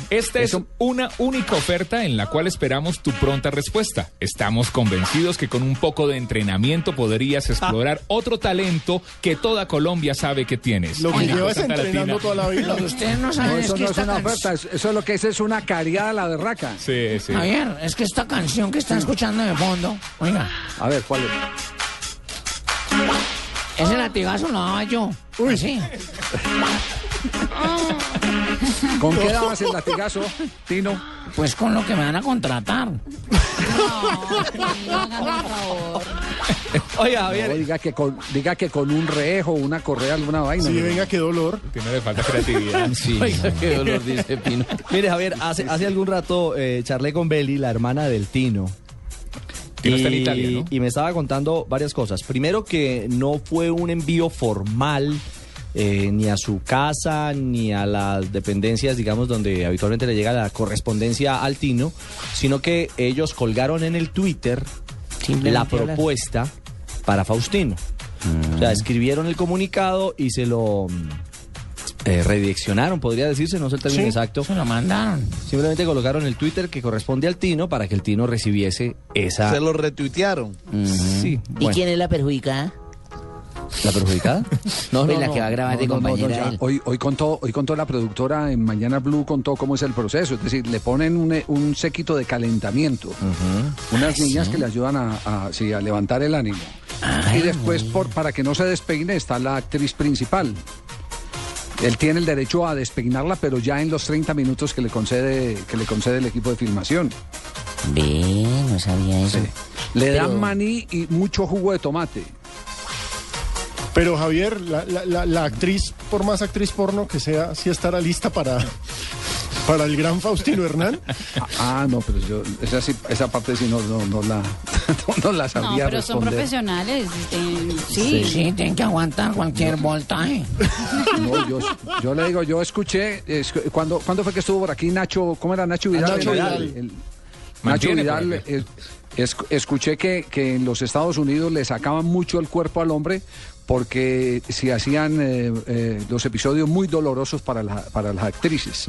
Esta es una única oferta en la cual esperamos tu pronta respuesta. Estamos convencidos que con un poco de entrenamiento podrías explorar otro talento que toda Colombia sabe que tienes. Lo que llevas entrenando Latina. toda la vida. Lo que ustedes no No, saben es eso que no es una oferta, eso, eso es lo que es, es una cariada a la berraca. Sí, sí. Javier, es que esta canción que están escuchando de fondo, oiga, A ver, ¿cuál es? Ese latigazo lo daba yo. Uy, sí. ¿Con qué dabas el latigazo, Tino? Pues con lo que me van a contratar. Oiga, Javier. diga, que con, diga que con un rejo, una correa, alguna vaina. Sí, ¿no? venga, qué dolor. Tino le falta creatividad. Sí. Oiga, qué dolor, dice Pino. Mire, Javier, hace, hace algún rato eh, charlé con Beli, la hermana del Tino. Tino y, está en Italia, ¿no? y me estaba contando varias cosas. Primero que no fue un envío formal eh, ni a su casa ni a las dependencias, digamos, donde habitualmente le llega la correspondencia al Tino, sino que ellos colgaron en el Twitter Simplemente la hablar. propuesta para Faustino. O sea, escribieron el comunicado y se lo mm, eh, redireccionaron, podría decirse, no sé el término Sí, exacto. Se lo mandaron. Simplemente colocaron el Twitter que corresponde al Tino para que el Tino recibiese esa. Se lo retuitearon. Sí. ¿Y bueno. quién es la perjudicada? ¿La perjudicada? No, Pues no, la no. que va a grabar de No, no, no, compañera. Hoy, hoy, contó, hoy contó la productora en Mañana Blue, contó cómo es el proceso. Es decir, le ponen un, un séquito de calentamiento. Unas niñas que le ayudan a, a, sí, a levantar el ánimo. y después, por, para que no se despeine, está la actriz principal. Él tiene el derecho a despeinarla, pero ya en los 30 minutos que le concede, que le concede el equipo de filmación. Ve, no sabía eso. Le Pero- dan maní y mucho jugo de tomate. Pero Javier, la, la- la- la actriz, por más actriz porno que sea, sí estará lista para, para el gran Faustino Hernán. Ah, no, pero yo esa, sí- esa parte sí no, no, no la, no, la No, sabía pero son profesionales. este, sí. Sí, tienen que aguantar cualquier voltaje. No, yo, yo le digo, yo escuché, es- cuando, ¿cuándo fue que estuvo por aquí Nacho? ¿Cómo era Nacho Vidal? Nacho Vidal. el- el- Nacho Vidal, eh, es- escuché que, que en los Estados Unidos le sacaban mucho el cuerpo al hombre porque si hacían eh, eh, los episodios muy dolorosos para, la- para las actrices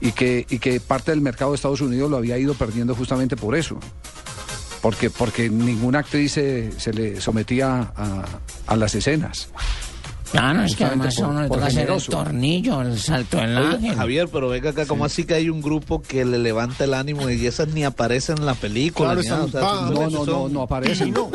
y, que, y que parte del mercado de Estados Unidos lo había ido perdiendo justamente por eso. Porque, porque ninguna actriz se, se le sometía a, a las escenas. Claro, es que además por- uno le toca hacer el tornillo, el salto del Oiga, ángel. Javier, pero venga acá, ¿cómo así que hay un grupo que le levanta el ánimo y esas ni aparecen en la película? Claro, ni nada? están O sea, pa- son- No, no, no, son- no aparecen. No,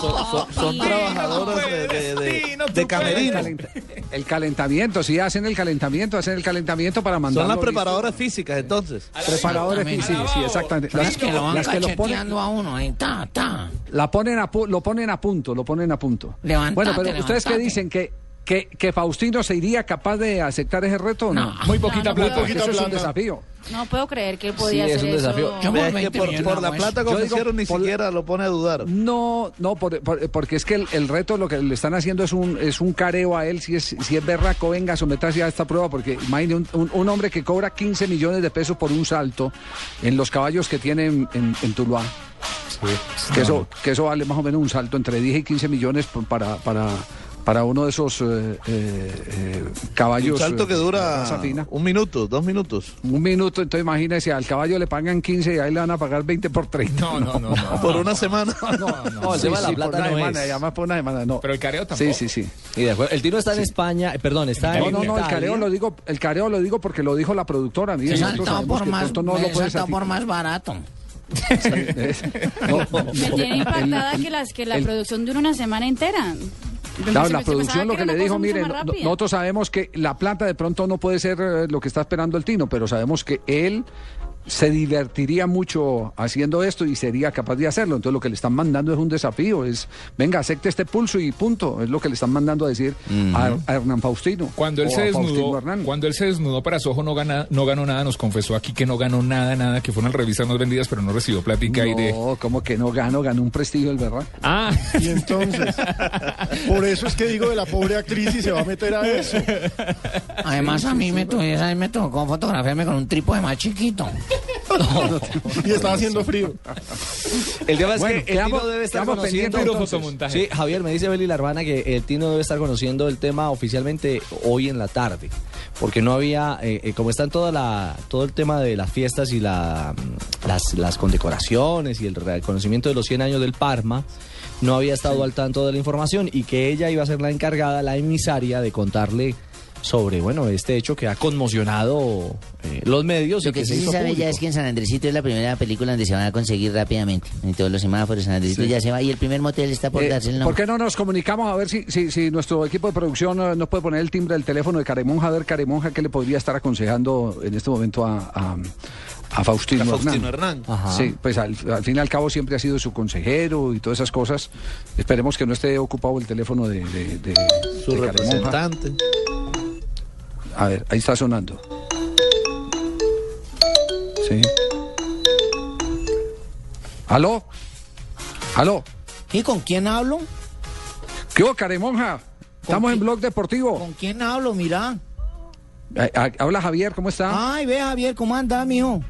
Son, son- son trabajadoras de, de, de, de El, camerino. calenta- el calentamiento, sí, hacen el calentamiento, hacen el calentamiento para mandar. Son las preparadoras físicas, entonces. Preparadores, sí, sí, sí, exactamente. Las que lo van las que lo ponen, a uno, ahí, ta, ta. la ponen a lo ponen a punto, lo ponen a punto. Levantate, bueno, pero ustedes qué levantate. Dicen que, que, que Faustino se iría capaz de aceptar ese reto o no? Muy poquita no, plata. Porque eso es un desafío. No puedo creer que él podía Sí, es un desafío. eso. Que 20 por, millones por la hago plata que ofrecieron ni por- siquiera lo pone a dudar. No, no, por- por- porque es que el, el reto lo que le están haciendo es un, es un careo a él. Si es, si es berraco, venga, sométase a esta prueba. Porque imagine un, un- un hombre que cobra 15 millones de pesos por un salto en los caballos que tiene en, en, en Tuluá. Que, eso, que eso vale más o menos un salto entre 10 y 15 millones para, para, para uno de esos eh, eh, eh, caballos. Un salto eh, que dura un minuto, dos minutos. Un minuto, entonces imagínese, al caballo le pagan 15 y a él le van a pagar 20 por 30. No, no, no, no. Por una semana. No, el Sí, tema de la sí, plata por una no semana, es. y además por una semana, no. Pero el careo tampoco. Sí, sí, sí. Y de acuerdo, el Tino está en España, eh, perdón, está No, en no, no, el Italia. careo lo digo, el careo lo digo porque lo dijo la productora. Saltado sabemos por más, no lo por más barato. No, Me tiene el- impactada el- que, las, que la el- producción dura una semana entera. Claro, la producción lo que le dijo, cosa mucho mire, más no- rápida. nosotros sabemos que la plata de pronto no puede ser eh, lo que está esperando el Tino, pero sabemos que él se divertiría mucho haciendo esto y sería capaz de hacerlo. Entonces lo que le están mandando es un desafío, es, venga, acepte este pulso y punto. Es lo que le están mandando a decir a, a Hernán Faustino. Cuando él se desnudó, cuando él se desnudó para su ojo no gana, no ganó nada, nos confesó aquí que no ganó nada, nada, que fueron las revistas más vendidas, pero no recibió plática y de. No, como que no ganó, ganó un prestigio el verdad. Ah, Y entonces, por eso es que digo de la pobre actriz y se va a meter a eso. Además, a mí me, me tocó fotografiarme con un trípode más chiquito. Y estaba haciendo frío. El tema es Bueno, que el quedamos- Tino debe estar conociendo. fotomontaje. Sí, Javier, me dice Beli Larvana que el Tino debe estar conociendo el tema oficialmente hoy en la tarde. Porque no había, eh, eh, como están toda la, todo el tema de las fiestas y la, mm, las, las condecoraciones y el reconocimiento de los 100 años del Parma, no había estado al tanto de la información y que ella iba a ser la encargada, la emisaria de contarle sobre, bueno, este hecho que ha conmocionado eh, los medios Lo y que sí se hizo sabe ya público. es que en San Andresito es la primera película donde se van a conseguir rápidamente. En todos los semáforos, San Andresito Sí. ya se va. Y el primer motel está por Eh, darse el ¿Por nombre. qué no nos comunicamos a ver si, si, si nuestro equipo de producción eh, nos puede poner el timbre del teléfono de Caremonja? A ver, Caremonja, ¿qué le podría estar aconsejando en este momento a, a, a Faustino, A Faustino Hernán? Hernán. Ajá. Sí, pues al, al fin y al cabo siempre ha sido su consejero y todas esas cosas. Esperemos que no esté ocupado el teléfono de, de, de- Su de Caremonja. A ver, ahí está sonando. Sí. ¿Aló? ¿Aló? ¿Y con quién hablo? ¿Qué hubo, Caremonja? Estamos en Blog Deportivo. ¿Con quién hablo? Mira. Eh, eh, Habla Javier, ¿cómo está? Ay, ve Javier, ¿cómo andás, mijo?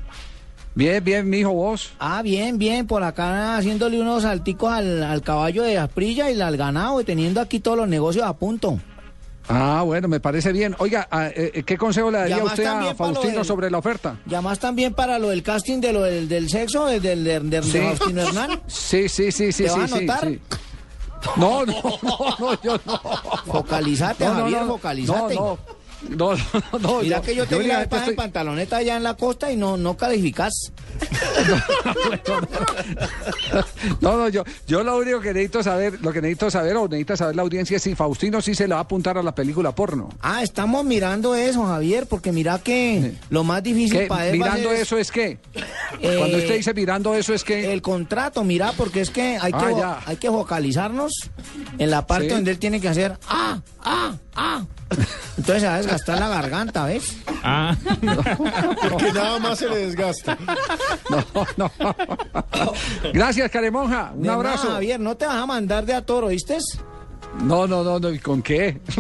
Bien, bien, mijo, vos. Ah, bien, bien, por acá haciéndole unos salticos al, al caballo de Asprilla y al ganado y teniendo aquí todos los negocios a punto. Ah, bueno, me parece bien. Oiga, ah, eh, eh, ¿qué consejo le daría además usted a Faustino del- sobre la oferta? ¿Llamás también para lo del casting de lo del, del sexo, del, del, del- Sí. de Faustino Hernán? Sí, sí, sí, sí, ¿Te sí, vas a anotar? sí. No, no, no, no, yo no. Focalizate, No, no, Javier, no, focalizate. No, no, no, no, Mira que yo te vi la vez pasada en estoy- pantaloneta allá en la costa y no, no calificás. No, no, yo, yo lo único que necesito saber, lo que necesito saber o necesita saber la audiencia es si Faustino sí se le va a apuntar a la película porno. Ah, estamos mirando eso, Javier, porque mira que lo más difícil ¿Qué? para él va a Mirando ser- eso es qué? Eh, Cuando usted dice mirando eso es que El contrato, mira, porque es que hay que, Ah, hay que focalizarnos en la parte Sí. donde él tiene que hacer ah, ah, ah. Entonces se va a desgastar la garganta, ¿ves? Ah. Porque nada más se le desgasta. No, no. Gracias, Caremonja. Un De abrazo. nada, Javier, no te vas a mandar de a toro, ¿oíste? No, no, no, no. ¿Y con qué?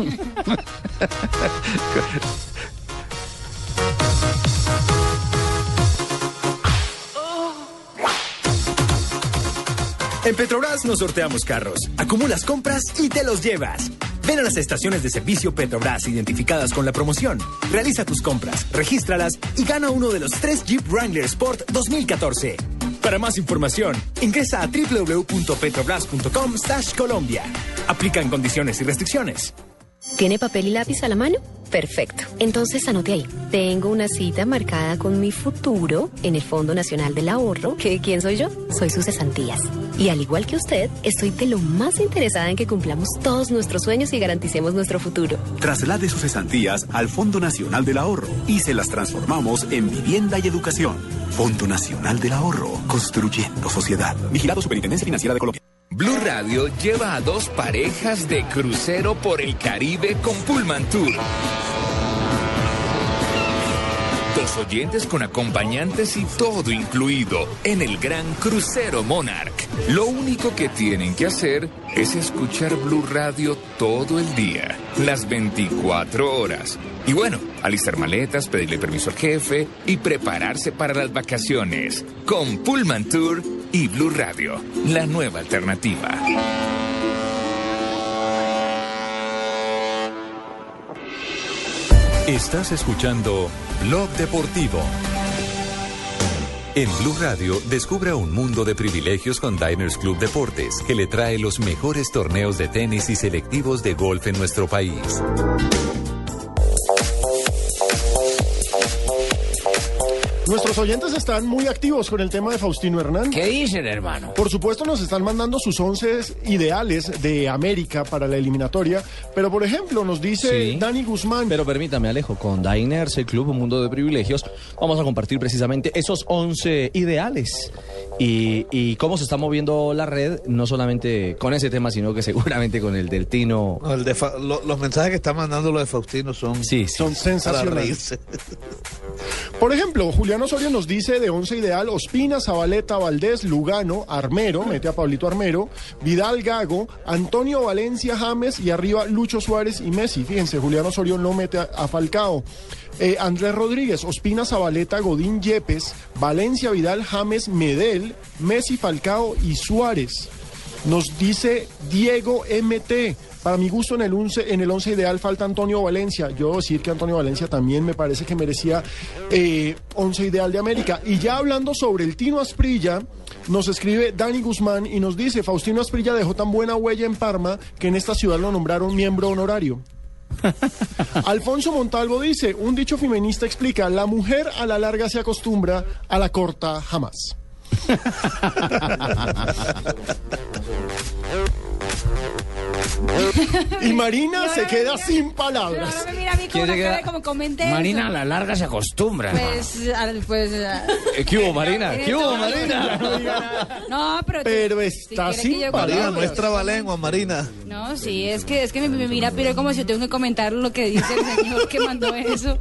En Petrobras no sorteamos carros, acumulas compras y te los llevas. Ven a las estaciones de servicio Petrobras identificadas con la promoción. Realiza tus compras, regístralas y gana uno de los tres Jeep Wrangler Sport 2014. Para más información, ingresa a www.petrobras.com Colombia. Aplican condiciones y restricciones. ¿Tiene papel y lápiz a la mano? Perfecto. Entonces anote ahí. Tengo una cita marcada con mi futuro en el Fondo Nacional del Ahorro. ¿Que quién soy yo? Soy sus cesantías. Y al igual que usted, estoy de lo más interesada en que cumplamos todos nuestros sueños y garanticemos nuestro futuro. Traslade sus cesantías al Fondo Nacional del Ahorro y se las transformamos en vivienda y educación. Fondo Nacional del Ahorro, construyendo sociedad. Vigilado Superintendencia Financiera de Colombia. Blue Radio lleva a dos parejas de crucero por el Caribe con Pullman Tour. Dos oyentes con acompañantes y todo incluido en el Gran Crucero Monarch. Lo único que tienen que hacer es escuchar Blue Radio todo el día, las 24 horas. Y bueno, alistar maletas, pedirle permiso al jefe y prepararse para las vacaciones. Con Pullman Tour y Blue Radio, la nueva alternativa. Estás escuchando Blog Deportivo. En Blue Radio, descubra un mundo de privilegios con Diners Club Deportes, que le trae los mejores torneos de tenis y selectivos de golf en nuestro país. Nuestros oyentes están muy activos con el tema de Faustino Hernán. ¿Qué dicen, hermano? Por supuesto, nos están mandando sus once ideales de América para la eliminatoria. Pero, por ejemplo, nos dice Sí. Dani Guzmán. Pero permítame, Alejo, con Diners, el club Un Mundo de Privilegios, vamos a compartir precisamente esos 11 ideales. Y, y cómo se está moviendo la red, no solamente con ese tema, sino que seguramente con el del Tino. No, el de Fa- lo- los mensajes que está mandando lo de Faustino son, son para sensacionales. reírse. Por ejemplo, Julián Osorio nos dice de once ideal Ospina, Zabaleta, Valdés, Lugano, Armero, mete a Pablito Armero, Vidal Gago, Antonio Valencia James y arriba Lucho Suárez y Messi. Fíjense, Julián Osorio no mete a, Falcao. Eh, Andrés Rodríguez, Ospina, Zabaleta, Godín Yepes, Valencia, Vidal, James, Medel, Messi, Falcao y Suárez. Nos dice Diego MT. Para mi gusto, en el, once, en el once ideal falta Antonio Valencia. Yo decir que Antonio Valencia también me parece que merecía eh, once ideal de América. Y ya hablando sobre el Tino Asprilla, nos escribe Dani Guzmán y nos dice, Faustino Asprilla dejó tan buena huella en Parma que en esta ciudad lo nombraron miembro honorario. Alfonso Montalvo dice, un dicho feminista explica, la mujer a la larga se acostumbra, a la corta jamás. Y Marina se queda sin palabras. No me mira a mí como una cara de como comenté Marina a la larga se acostumbra. Pues, al- pues... ¿Qué hubo, Marina? ¿Qué este hubo, Marina? No, pero... Pero si está que sin yo Marina, comente- nuestra balengua, Marina. No, sí, es que, es que me, me mira Piro como si yo tengo que comentar lo que dice el señor que mandó eso.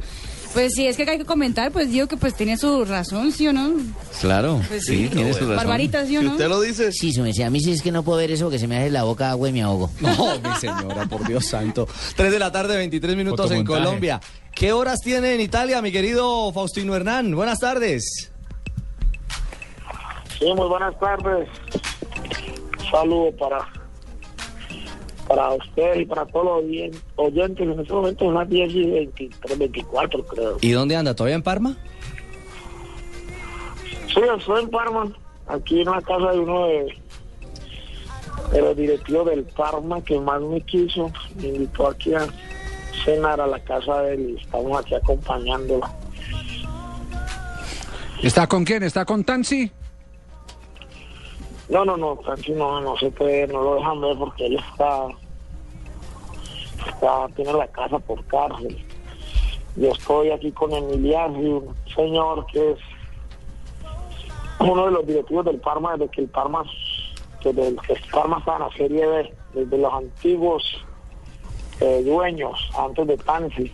Pues sí, es que hay que comentar, pues digo que pues tiene su razón, ¿sí o no? Claro, Pues sí, sí. tiene su razón. Barbarita, ¿sí o no? lo dice. Sí, su merced, a mí sí es que no puedo ver eso porque se me hace la boca agua y me ahogo. No, mi señora, por Dios santo. 3 de la tarde, 23 minutos en. Colombia. ¿Qué horas tiene en Italia, mi querido Faustino Hernán? Buenas tardes. Sí, muy buenas tardes. Saludo para para usted y para todos los oyen- oyentes. En este momento son las 10 y 23, 24, creo. ¿Y dónde anda? ¿Todavía en Parma? Sí, estoy en Parma, aquí en la casa de uno de, de los directivos del Parma que más me quiso. Me invitó aquí a cenar a la casa de él y estamos aquí acompañándolo. ¿Está con quién? ¿Está con Tansi? No, no, no, Francis no, no se puede, no lo dejan ver porque él está, está, tiene la casa por cárcel. Yo estoy aquí con Emiliano, un señor que es uno de los directivos del Parma desde que el Parma, desde que el Parma estaba en la Serie B, desde los antiguos eh, dueños, antes de Tansi.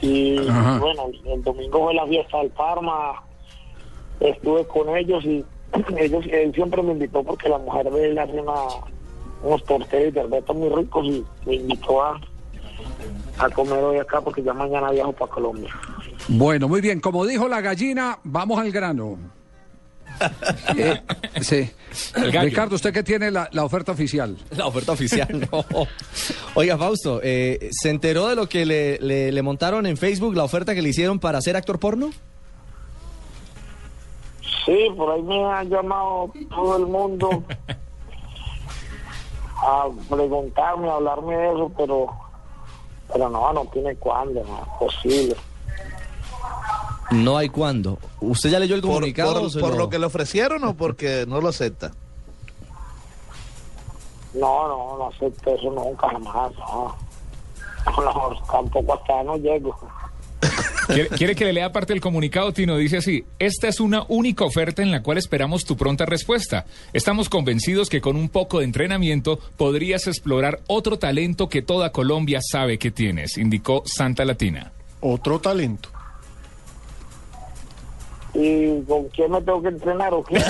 Y Ajá. bueno, el domingo fue la fiesta del Parma, estuve con ellos y ellos, él siempre me invitó porque la mujer de él hace una, unos tortillas de cerveza muy ricos y me invitó a, a comer hoy acá porque ya mañana viajo para Colombia. Bueno, muy bien. Como dijo la gallina, vamos al grano. Eh, sí. Ricardo, ¿usted qué tiene la, la oferta oficial? La oferta oficial, no. Oiga, Fausto, eh, ¿se enteró de lo que le, le- le montaron en Facebook, la oferta que le hicieron para ser actor porno? Sí, por ahí me ha llamado todo el mundo a preguntarme, a hablarme de eso, pero pero no, no tiene cuándo, no es posible. No hay cuándo. ¿Usted ya leyó el ¿Por, comunicado? por- lo- lo que le ofrecieron o porque no lo acepta? No, no, no acepto eso nunca, jamás. No, no, no, tampoco hasta no llego. ¿Quiere, quiere que le lea parte del comunicado, Tino? Dice así, esta es una única oferta en la cual esperamos tu pronta respuesta. Estamos convencidos que con un poco de entrenamiento podrías explorar otro talento que toda Colombia sabe que tienes, indicó Santa Latina. Otro talento. ¿Y con quién me tengo que entrenar o qué?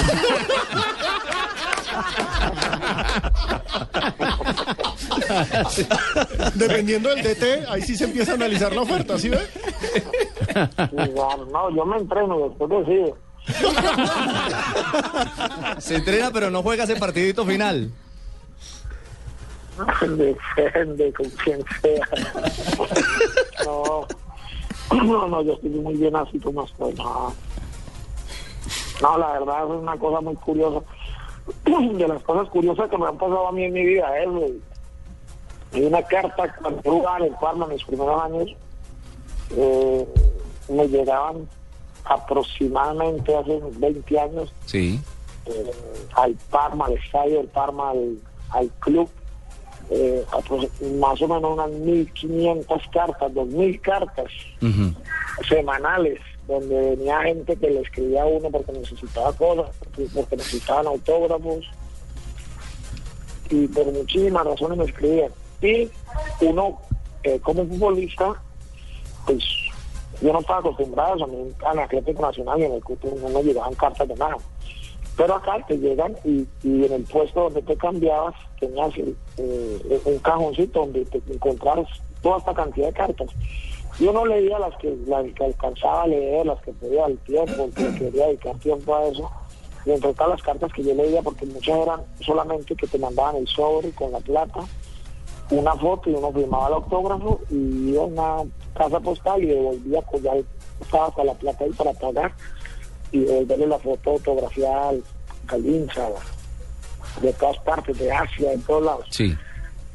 Dependiendo del DT, ahí sí se empieza a analizar la oferta, ¿sí ve? Claro, no, yo me entreno, después decido. Se entrena, pero no juega ese partidito final. Depende con quien sea. No, no, no, yo estoy muy bien así como estoy. No, no la verdad es una cosa muy curiosa. De las cosas curiosas que me han pasado a mí en mi vida es hay una carta cuando jugaba en el Parma en mis primeros años. eh, me llegaban aproximadamente hace 20 años Sí. eh, al Parma, al estadio del Parma, al, al club, eh, más o menos unas 1.500 cartas, 2.000 cartas semanales, donde venía gente que le escribía a uno porque necesitaba cosas, porque necesitaban autógrafos, y por muchísimas razones me escribían. Y uno, eh, como futbolista, pues yo no estaba acostumbrado a mí en Atlético Nacional y en el Cuto no me llegaban cartas de nada. Pero acá te llegan y, y en el puesto donde te cambiabas tenías eh, un cajoncito donde te encontrabas toda esta cantidad de cartas. Yo no leía las que, las que alcanzaba a leer, las que podía el tiempo, que quería dedicar tiempo a eso. Y entre todas las cartas que yo leía, porque muchas eran solamente que te mandaban el sobre con la plata, una foto y uno firmaba el autógrafo y iba a una casa postal y devolvía, pues ya estaba hasta la plata ahí para pagar y devolverle la foto autografiada al, al hincha, de todas partes, de Asia, de todos lados. Sí.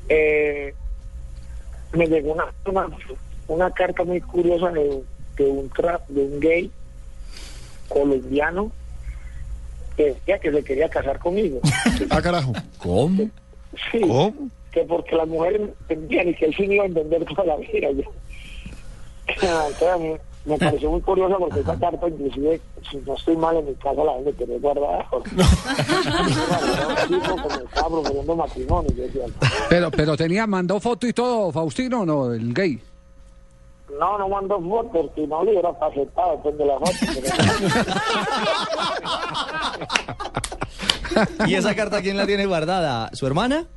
Eh, me llegó una, una, una carta muy curiosa de, de un tra- de un gay colombiano que decía que se quería casar conmigo. Ah, carajo. ¿Cómo? Sí, que porque las mujeres no entendían y que él sí me iba a entender toda la vida. Yo- Entonces me pareció muy curiosa porque esa carta, inclusive, si no estoy mal en mi casa, la deben de tener guardada. me estaba proponiendo matrimonio. Yo decía, Pero, pero tenía, mandó foto y todo, Faustino, o no, el gay. no, no mando fotos, porque no le hubiera aceptado después de la foto. ¿Y esa carta quién la tiene guardada? ¿Su hermana?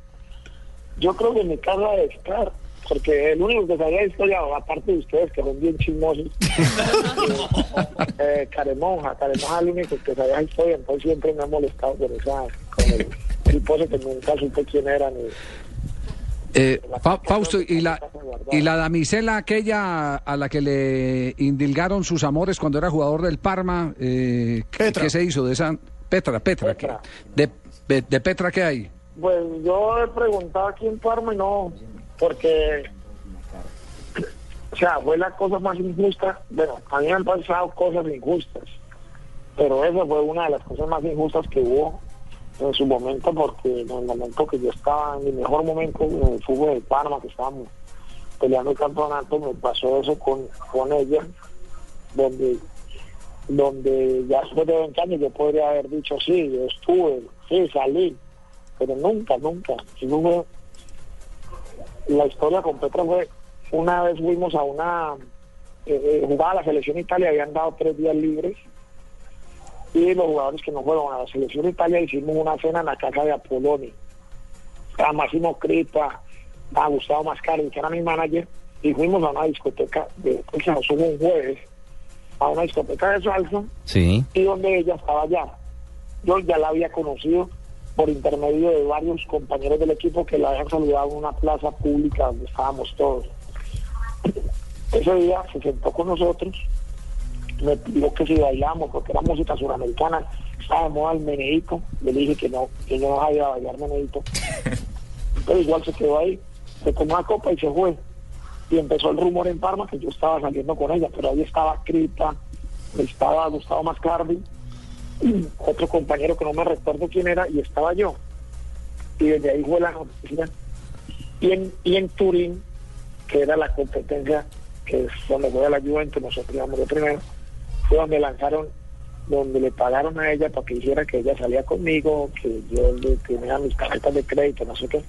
Yo creo que mi casa debe estar, porque el único que sabía de historia, aparte de ustedes, que son bien chismosos, eh, eh, Caremonja, Caremonja es el único que sabía historia, entonces siempre me ha molestado por esa, con el tipo ese que nunca supe quién era ni... Eh, Fa- Fausto, ¿y la, ¿y la damisela aquella a la que le indilgaron sus amores cuando era jugador del Parma? Eh, ¿qué, qué se hizo de esa? Petra, Petra. ¿qué- De, de, de Petra qué hay? Pues yo he preguntado aquí en Parma y no, porque, o sea, fue la cosa más injusta. Bueno, a mí han pasado cosas injustas, pero esa fue una de las cosas más injustas que hubo en su momento, porque en el momento que yo estaba en mi mejor momento en el fútbol de Parma, que estábamos peleando el campeonato, me pasó eso con, con ella, donde donde ya después de 20 años yo podría haber dicho sí, yo estuve, sí, salí, pero nunca, nunca. Fue- la historia con Petra fue, una vez fuimos a una eh, eh, jugaba la selección Italia, habían dado tres días libres y los jugadores que no fueron a la selección Italia hicimos una cena en la casa de Apoloni. Estaba Máximo Cripa, estaba Gustavo Mascari, que era mi manager, y fuimos a una discoteca, de, que nos hubo un jueves, a una discoteca de salsa, Sí. y donde ella estaba allá. Yo ya la había conocido por intermedio de varios compañeros del equipo que la habían saludado en una plaza pública donde estábamos todos. Ese día se sentó con nosotros, me pidió que si bailamos, porque era música suramericana, moda el meneíto, le dije que no, que yo no sabía bailar meneíto. Pero igual se quedó ahí, se tomó la copa y se fue. Y empezó el rumor en Parma que yo estaba saliendo con ella, pero ahí estaba Crita, estaba Gustavo Mascardi, otro compañero que no me recuerdo quién era, y estaba yo. Y desde ahí fue la noticia. Y en, y en Turín, que era la competencia que es donde fue a la Juventus, nosotros íbamos de primero, fue donde lanzaron, donde le pagaron a ella para que hiciera que ella salía conmigo, que yo le tenía mis tarjetas de crédito, no sé qué,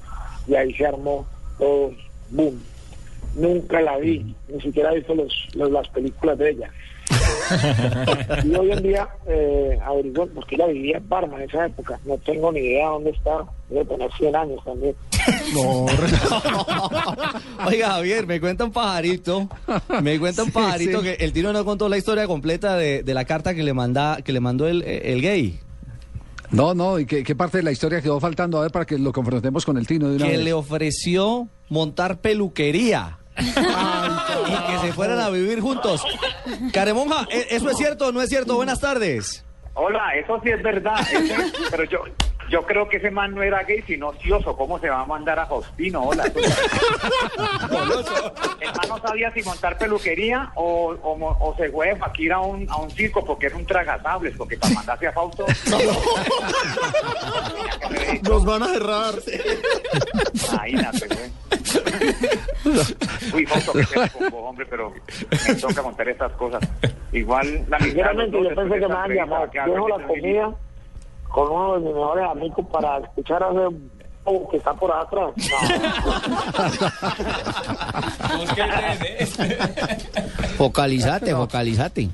y ahí se armó todo, boom. Nunca la vi, ni siquiera he visto los, los- las películas de ella. Y hoy en día eh, averiguo, porque ella vivía en Parma en esa época, no tengo ni idea dónde está, debe tener 100 años también. No. Oiga, Javier, me cuenta un pajarito. Me cuenta un Sí, pajarito sí. que el tiro no contó la historia completa de, de la carta que le manda, que le mandó el, el gay. No, no, ¿y qué, qué parte de la historia quedó faltando? A ver, para que lo confrontemos con el Tino de una Que vez. le ofreció montar peluquería. y que se fueran a vivir juntos. Caremonja, ¿e- ¿eso es cierto o no es cierto? Buenas tardes. Hola, eso sí es verdad. Pero yo yo creo que ese man no era gay, sino ocioso. ¿Cómo se va a mandar a Faustino? Hola. El man no sabía si montar peluquería o, o, se fue de ir a un, a un circo porque era un tragasables, porque para mandarse a Fausto... Nos van a cerrar. Imagínate, güey. Uy, Fausto, que vos, hombre, pero me toca montar estas cosas. Igual, la Sinceramente, yo pensé que me entrevista, llamado. Dejo la comida con uno de mis mejores amigos para escuchar a ese bobo que está por atrás. Focalizate, focalizate.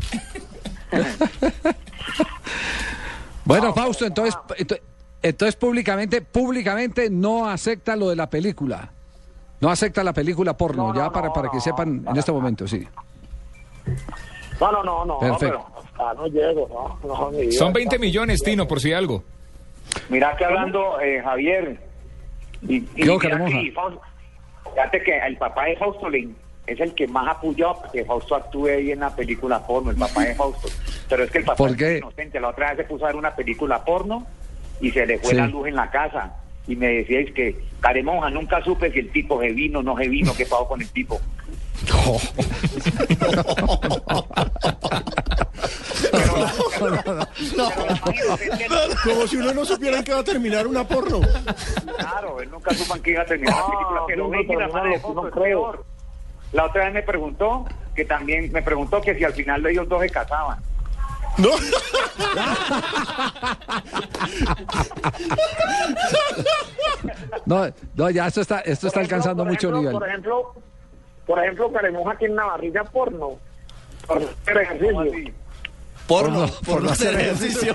Bueno, Fausto, entonces, ento- entonces públicamente, públicamente no acepta lo de la película. No acepta la película porno, ya para, para que sepan en este momento, sí. No, no, no, no. Perfecto. Pero hasta no llego, no. no. Son 20 millones, Tino, por si algo. Mira que hablando, eh, Javier, y, y que Fausto- fíjate que el papá de Fausto es el que más apoyó que Fausto actúe ahí en la película porno, el papá de Fausto. Pero es que el papá ¿Por es inocente. La otra vez se puso a ver una película porno y se le fue Sí. la luz en la casa. Y me decíais que, Caremonja, nunca supe si el tipo se vino o no se vino, qué pasó con el tipo. Como si uno no supiera en qué va a terminar una porno. Claro, él nunca supo en qué iba a terminar la película, pero no, ve que la madre de no creo. peor. La otra vez me preguntó que también me preguntó que si al final ellos dos se casaban. No. No, no, ya esto está, esto está ejemplo, alcanzando mucho ejemplo, nivel. Por ejemplo, por ejemplo, Caremoja tiene una barriga porno. Por hacer ejercicio. Porno, Por no- por no hacer ejercicio.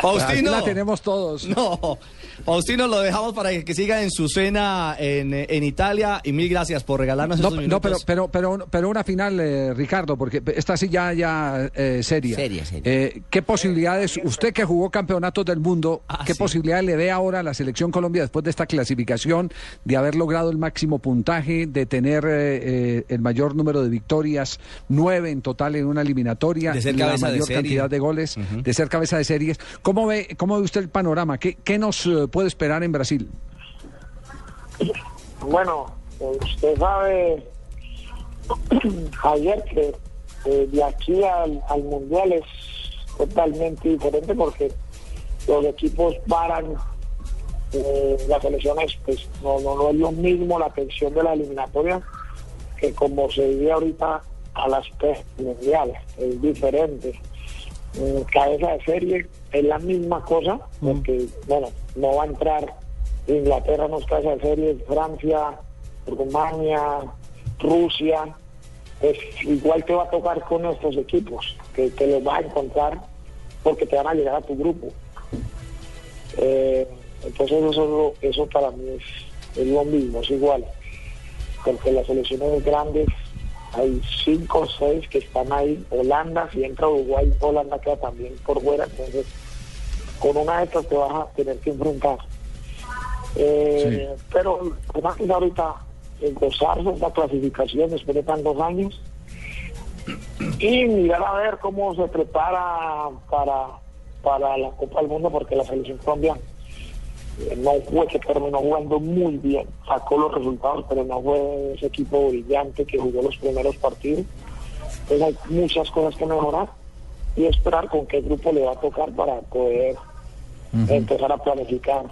Faustino. La tenemos todos. No, Faustino, lo dejamos para que siga en su cena en, en Italia y mil gracias por regalarnos No, estos no, pero, pero, pero, pero una final, eh, Ricardo, porque esta sí ya, ya eh, seria. Seria, seria. Eh, ¿Qué posibilidades, usted que jugó campeonatos del mundo, Ah, qué sí. posibilidades le ve ahora a la selección Colombia después de esta clasificación, de haber logrado el máximo puntaje, de tener eh, eh, el mayor número de victorias, nueve en total en una eliminatoria, De ser la cabeza de mayor serie. cantidad de goles, de ser cabeza de series? ¿Cómo ve, cómo ve usted el panorama? ¿Qué, qué nos puede esperar en Brasil? Bueno, usted sabe, Javier, que de aquí al, al Mundial es totalmente diferente porque los equipos paran, eh, las selecciones, pues no, no, no es lo mismo la tensión de la eliminatoria que como se vive ahorita a las mundiales, es diferente. Cabeza de serie es la misma cosa, porque, bueno, no va a entrar Inglaterra, no es cabeza de serie, Francia, Rumania, Rusia, pues igual te va a tocar con estos equipos, que te los vas a encontrar porque te van a llegar a tu grupo. Eh, entonces eso, eso para mí es, es lo mismo, es igual, porque las selecciones grandes hay cinco o seis que están ahí, Holanda, si entra Uruguay, Holanda queda también por fuera, entonces con una de estas te vas a tener que enfrentar. Eh, Pero además que ahorita eh, gozarse esta clasificación después de tantos años y mirar a ver cómo se prepara para, para la Copa del Mundo porque la selección colombiana no fue que terminó jugando muy bien, sacó los resultados, pero no fue ese equipo brillante que jugó los primeros partidos. Entonces hay muchas cosas que mejorar y esperar con qué grupo le va a tocar para poder empezar a planificar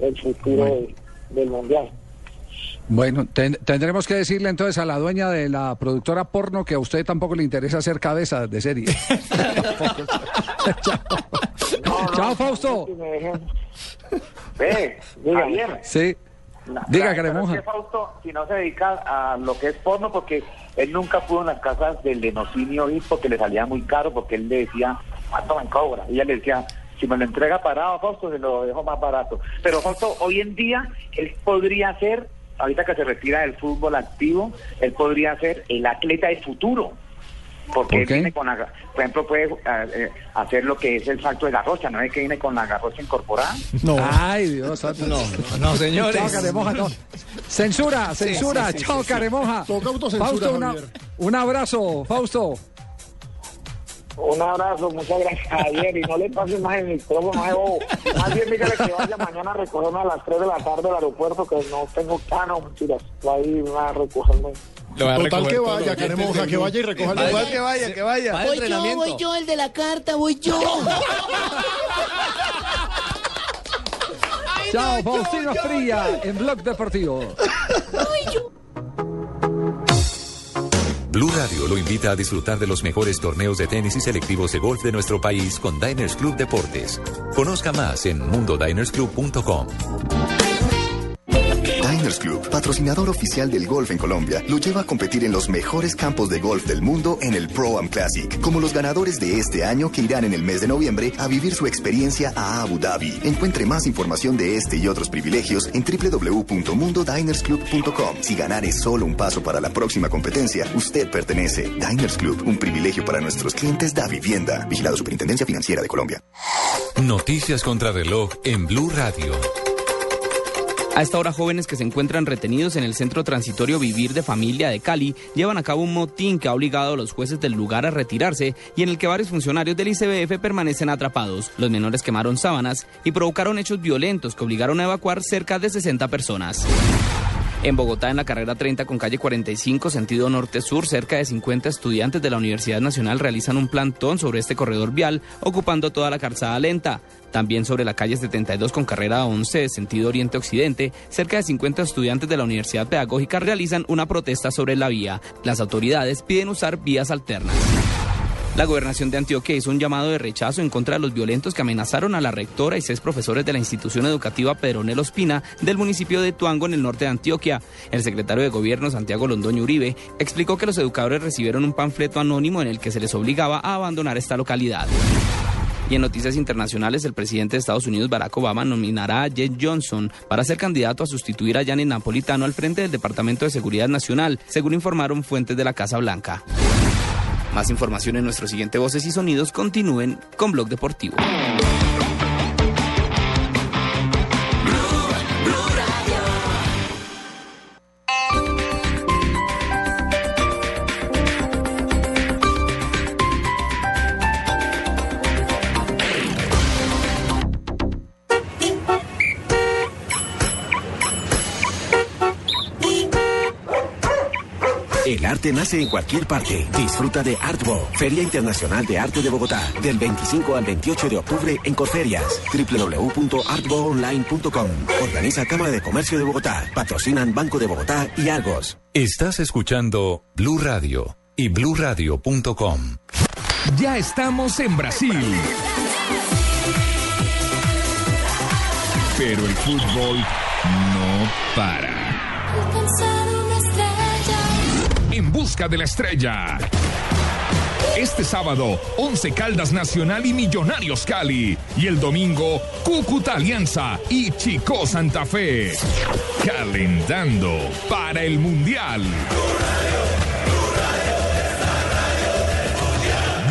el futuro de- del mundial. Bueno, ten- tendremos que decirle entonces a la dueña de la productora porno que a usted tampoco le interesa ser cabeza de serie. Chao, Fausto. Ve, Javier. Sí. No, Diga, Caremoja. Fausto, si no se dedica a lo que es porno, porque él nunca pudo en las casas del Lenocinio ir porque le salía muy caro, porque él le decía, ¿cuánto me cobra? Y ella le decía, si me lo entrega parado, Fausto, se lo dejo más barato. Pero Fausto, hoy en día, él podría ser, ahorita que se retira del fútbol activo, él podría ser el atleta del futuro. Porque él viene con, la- por ejemplo, puede eh, eh, hacer lo que es el salto de garrocha, ¿no es que viene con la garrocha incorporada? No. Ay, Dios santo. No, no, señores. Chao, Caremoja, no. Censura, censura. sí, sí, Chao, sí, sí. Caremoja. Toca autocensura, Fausto, una- Javier. un abrazo, Fausto. Un abrazo, muchas gracias Javier y no le pases más el micrófono a bobo. Más bien dígale que vaya mañana a recogerme a las 3 de la tarde al aeropuerto que no tengo cano, mentiras. Va a ir a recogerme. Total que vaya, Caremoja, que vaya y recoja el lugar. que vaya, que vaya. Voy yo, voy yo, el de la carta, voy yo. Chao, Faustino Fría, en Blog Deportivo. Blue Radio lo invita a disfrutar de los mejores torneos de tenis y selectivos de golf de nuestro país con Diners Club Deportes. Conozca más en mundodinersclub.com. Diners Club, patrocinador oficial del golf en Colombia, lo lleva a competir en los mejores campos de golf del mundo en el Pro Am Classic, como los ganadores de este año que irán en el mes de noviembre a vivir su experiencia a Abu Dhabi. Encuentre más información de este y otros privilegios en www.mundodinersclub.com. Si ganar es solo un paso para la próxima competencia, usted pertenece. Diners Club, un privilegio para nuestros clientes da vivienda. Vigilado Superintendencia Financiera de Colombia. Noticias contra reloj en Blue Radio. A esta hora, jóvenes que se encuentran retenidos en el Centro Transitorio Vivir de Familia de Cali llevan a cabo un motín que ha obligado a los jueces del lugar a retirarse y en el que varios funcionarios del ICBF permanecen atrapados. Los menores quemaron sábanas y provocaron hechos violentos que obligaron a evacuar cerca de 60 personas. En Bogotá, en la carrera 30 con calle 45, sentido norte-sur, cerca de 50 estudiantes de la Universidad Nacional realizan un plantón sobre este corredor vial, ocupando toda la calzada lenta. También sobre la calle 72 con carrera 11, sentido oriente-occidente, cerca de 50 estudiantes de la Universidad Pedagógica realizan una protesta sobre la vía. Las autoridades piden usar vías alternas. La gobernación de Antioquia hizo un llamado de rechazo en contra de los violentos que amenazaron a la rectora y seis profesores de la institución educativa Pedronel Ospina del municipio de Tuango en el norte de Antioquia. El secretario de Gobierno, Santiago Londoño Uribe, explicó que los educadores recibieron un panfleto anónimo en el que se les obligaba a abandonar esta localidad. Y en noticias internacionales, el presidente de Estados Unidos, Barack Obama, nominará a Jed Johnson para ser candidato a sustituir a Gianni Napolitano al frente del Departamento de Seguridad Nacional, según informaron fuentes de la Casa Blanca. Más información en nuestro siguiente Voces y Sonidos. Continúen con Blog Deportivo. Arte nace en cualquier parte. Disfruta de Artbo, Feria Internacional de Arte de Bogotá, del 25 al 28 de octubre en Corferias. www.artboonline.com. Organiza Cámara de Comercio de Bogotá. Patrocinan Banco de Bogotá y Argos. Estás escuchando Blue Radio y bluradio.com. Ya estamos en Brasil. Pero el fútbol no para. De la estrella. Este sábado, Once Caldas Nacional y Millonarios Cali. Y el domingo, Cúcuta Alianza y Chico Santa Fe. Calentando para el Mundial.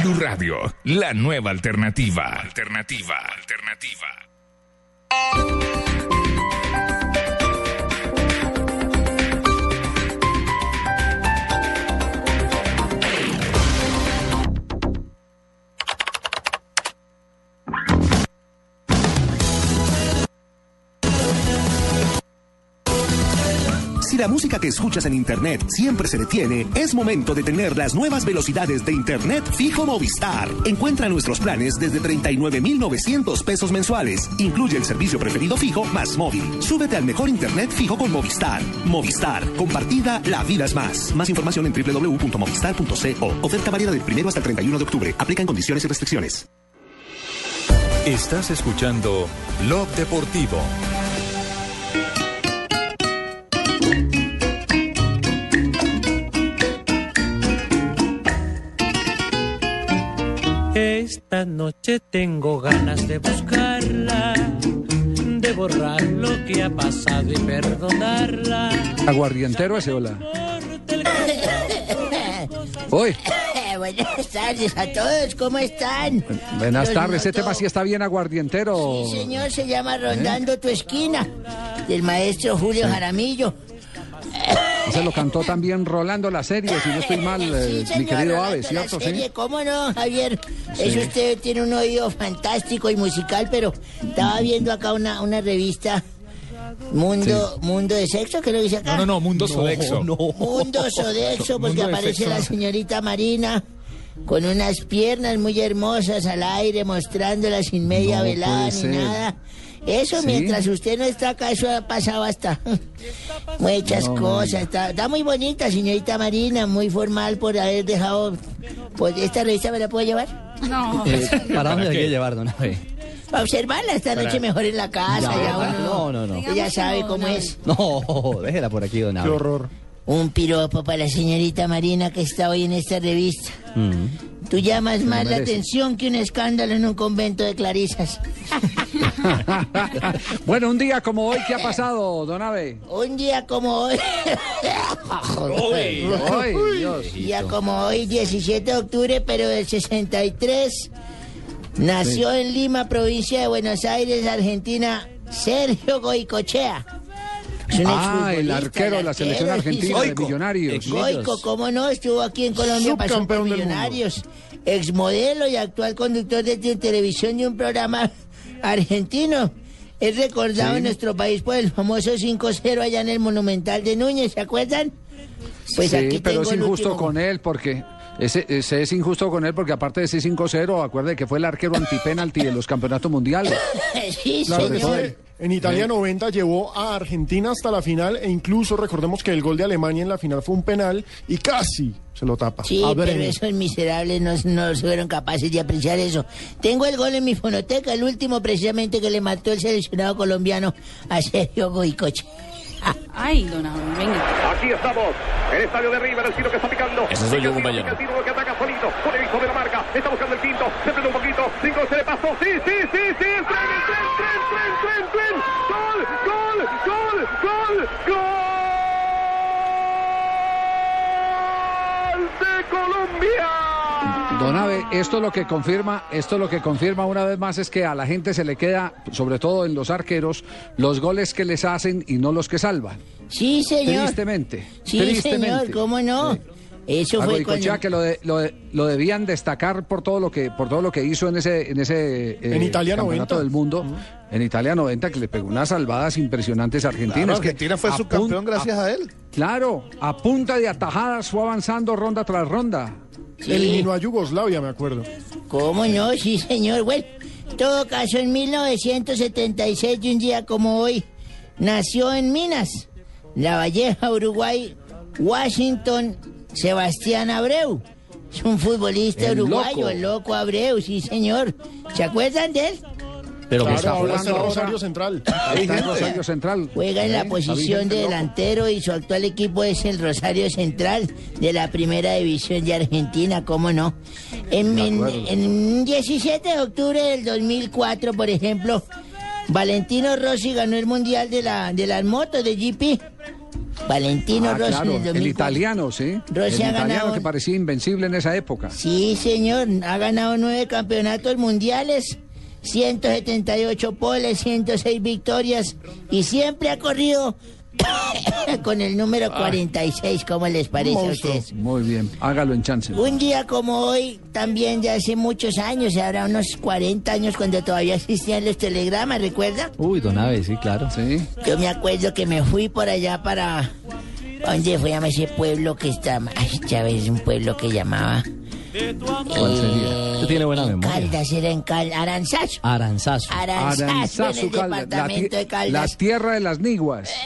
Blue Radio, la nueva alternativa. Alternativa, alternativa. Si la música que escuchas en Internet siempre se detiene, es momento de tener las nuevas velocidades de Internet fijo Movistar. Encuentra nuestros planes desde 39,900 pesos mensuales. Incluye el servicio preferido fijo más móvil. Súbete al mejor Internet fijo con Movistar. Movistar. Compartida, la vida es más. Más información en www.movistar.co. Oferta válida del primero hasta el 31 de octubre. Aplican condiciones y restricciones. Estás escuchando Blog Deportivo. Esta noche tengo ganas de buscarla, de borrar lo que ha pasado y perdonarla. Aguardientero ese, hola. Hoy. Buenas tardes a todos, ¿cómo están? Buenas Los tardes, ese noto- tema sí está bien aguardientero. Sí, señor, se llama Rondando tu esquina, del maestro Julio Jaramillo. Ese lo cantó también Rolando la serie, si no estoy mal, eh, mi querido Rolando, Ave, la ¿cierto? serie, Sí. ¿Cómo no, Javier? Sí. Eso usted tiene un oído fantástico y musical, pero estaba viendo acá una, una revista... Mundo, mundo de sexo, ¿qué lo dice acá? No, no, no, Mundo Sodexo. No, Mundo Sodexo, porque Mundo aparece sexo, la señorita Marina con unas piernas muy hermosas al aire, mostrándolas sin media No velada ni ser. nada. Eso ¿Sí? mientras usted no está acá, eso ha pasado hasta muchas No, cosas. no. Está, está muy bonita, señorita Marina, muy formal por haber dejado. Pues, ¿Esta revista me la puedo llevar? No. Eh, ¿Para dónde hay que llevar, don Abe? Para observarla esta noche Para- mejor en la casa. Ya, Ya, uno no, no, no. Ella sabe cómo es. No, déjela por aquí, don Abe. Qué horror. Un piropo para la señorita Marina que está hoy en esta revista. Mm. Tú llamas Se más la atención que un escándalo en un convento de clarisas. bueno, un día como hoy, ¿qué ha pasado, don Ave? Un día como hoy. Uy, Dios. Un día como hoy, 17 de octubre, pero del 63, nació Sí. en Lima, provincia de Buenos Aires, Argentina, Sergio Goicochea. Ah, el arquero de la selección argentina de Millonarios. Goico, cómo no, estuvo aquí en Colombia, pasó por Millonarios, exmodelo y actual conductor de te- televisión de un programa argentino. Es recordado Sí. en nuestro país por el famoso 5-0 allá en el Monumental de Núñez, ¿se acuerdan? Pues sí, aquí pero es injusto último. con él porque ese, ese es injusto con él porque aparte de ese 5-0, acuerde que fue el arquero antipenalti de los campeonatos mundiales. sí, Claro, él. en Italia 90 llevó a Argentina hasta la final e incluso recordemos que el gol de Alemania en la final fue un penal y casi se lo tapa. Sí, A pero esos miserables no, no fueron capaces de apreciar eso. Tengo el gol en mi fonoteca, el último precisamente que le mató el seleccionado colombiano a Sergio Goicoche. Ay, don Abel, venga. Aquí estamos, el estadio de River, el tiro que está picando. Ese soy yo, compañero. El tiro que ataca solito, con el hijo de la marca. Está buscando el quinto, se prende un poquito. Cinco se le pasó. Sí, sí, sí, sí. El tren, el tren, tren, tren, tren, tren. Gol, gol, gol, gol, gol de Colombia. Don Ave, esto lo que confirma, esto lo que confirma una vez más es que a la gente se le queda, sobre todo en los arqueros, los goles que les hacen y no los que salvan. Sí, señor. Tristemente. Sí, tristemente. señor, ¿cómo no? Eso A fue cuando... que lo, de- lo, de- lo debían destacar por todo lo que por todo lo que hizo en ese en ese eh, En Italia campeonato 90. del mundo en Italia 90 que le pegó unas salvadas impresionantes a Argentina. Claro, Es que Argentina fue a subcampeón pun- gracias a él. Claro, a punta de atajadas fue avanzando ronda tras ronda. Eliminó a Yugoslavia, me acuerdo. ¿Cómo no? Sí, señor. Bueno, en todo caso, en 1976, de un día como hoy, nació en Minas, La Valleja, Uruguay, Washington, Sebastián Abreu. Es un futbolista El uruguayo, loco. el loco Abreu, sí, señor. ¿Se acuerdan de él? Pero Claro, está ahora está jugando Rosario ahora- Central. Está en Rosario Central. Juega en la posición de Está delantero y su actual equipo es el Rosario Central de la Primera División de Argentina, ¿cómo no? En, en, acuerdo. en 17 de octubre del 2004, por ejemplo, Valentino Rossi ganó el Mundial de, la, de las motos de GP. Valentino Ah, Rossi claro, el el 2004. italiano, sí. Rossi el ha italiano ganado- que parecía invencible en esa época. Sí, señor, ha ganado nueve campeonatos mundiales, 178 poles, 106 victorias y siempre ha corrido con el número 46, ¿cómo les parece a ustedes? Muy bien, hágalo en chance. Un día como hoy, también de hace muchos años, ahora unos 40 años cuando todavía existían los telegramas, ¿recuerda? Uy, don Abe, sí, claro. Sí. Yo me acuerdo que me fui por allá para... ¿Dónde fue? Llama ese pueblo que está... Ay, Chávez, un pueblo que llamaba... ¿Cuál sería? Usted tiene buena memoria. Caldas, era en Cal... Aranzazo. Aranzazo. Aranzazo, en el Caldas, la, departamento de Caldas. la tierra de las niguas.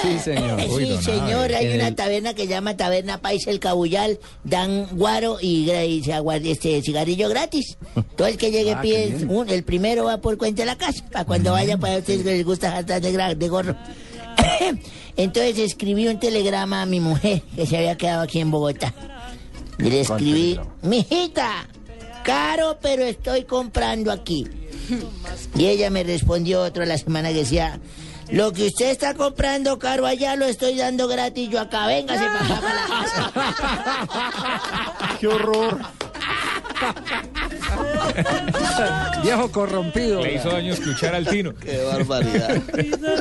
Sí, señor. sí, señor, hay una taberna que se llama Taberna Paisa El Cabullal, dan guaro y, este cigarrillo gratis. Todo el que llegue Ah, bien. un- el primero va por cuenta de la casa, para cuando vaya para ustedes que les gusta jartar de, de gorro. Entonces escribí un telegrama a mi mujer que se había quedado aquí en Bogotá. Y le ¿Cuál escribí, mijita, caro pero estoy comprando aquí. Y ella me respondió otra la semana que decía, lo que usted está comprando caro allá lo estoy dando gratis yo acá, véngase para acá para la casa. ¡Qué horror! Viejo corrompido. Le hizo daño escuchar al Tino. Qué barbaridad.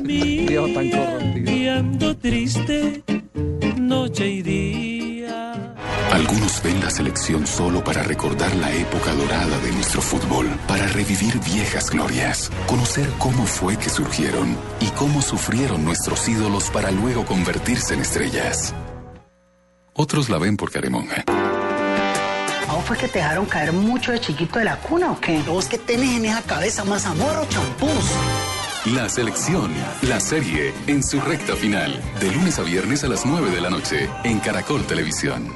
Viejo tan corrompido. Viendo triste noche y día. Algunos ven la selección solo para recordar la época dorada de nuestro fútbol, para revivir viejas glorias, conocer cómo fue que surgieron y cómo sufrieron nuestros ídolos para luego convertirse en estrellas. Otros la ven por caremonja. ¿A vos fue que te dejaron caer mucho de chiquito de la cuna o qué? ¿Vos que tenés en esa cabeza más amor o champús? La selección, la serie, en su recta final, de lunes a viernes a las 9 de la noche, en Caracol Televisión.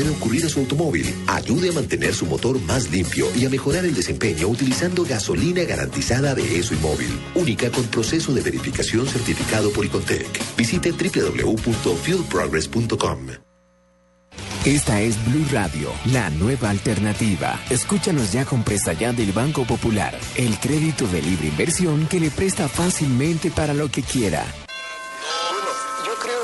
Puede ocurrir a su automóvil. Ayude a mantener su motor más limpio y a mejorar el desempeño utilizando gasolina garantizada de ESO y móvil, única con proceso de verificación certificado por Icontec. Visite www.fuelprogress.com. Esta es Blue Radio, la nueva alternativa. Escúchanos ya con presta ya del Banco Popular, el crédito de libre inversión que le presta fácilmente para lo que quiera.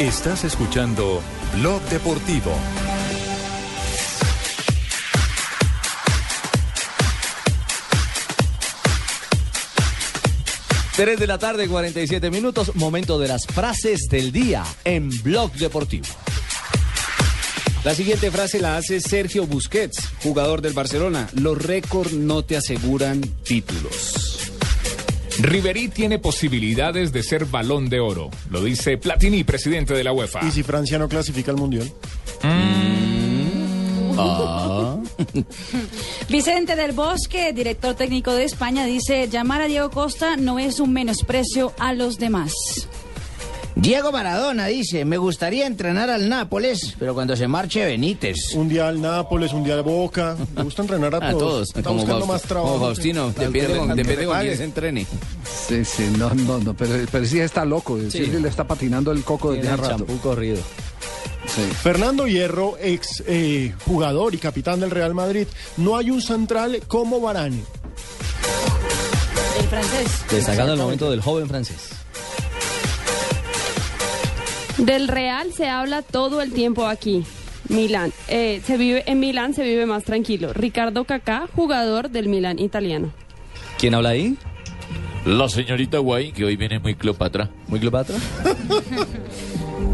Estás escuchando Blog Deportivo. Tres de la tarde, 47 minutos, momento de las frases del día en Blog Deportivo. La siguiente frase la hace Sergio Busquets, jugador del Barcelona. Los récords no te aseguran títulos. Riverí tiene posibilidades de ser balón de oro, lo dice Platini, presidente de la UEFA. ¿Y si Francia no clasifica al Mundial? Vicente del Bosque, director técnico de España, dice, llamar a Diego Costa no es un menosprecio a los demás. Diego Maradona dice, me gustaría entrenar al Nápoles, pero cuando se marche Benítez. Un día al Nápoles, un día al Boca. Me gusta entrenar a, A todos. todos, Está como, buscando Fausto- más trabajo. como Faustino, depende, que- con, depende con quién se entrene. Sí, sí, no, no, no, pero, pero sí está loco. Sí. le está patinando el coco desde hace el rato. champú corrido. Fernando Hierro, ex eh, jugador y capitán del Real Madrid. No hay un central como Varane. El francés. Destacando el momento del joven francés. Del Real se habla todo el tiempo aquí. Milán. Eh, se vive, en Milán se vive más tranquilo. Ricardo Kaká, jugador del Milán italiano. ¿Quién habla ahí? La señorita Guay, que hoy viene muy Cleopatra. ¿Muy Cleopatra?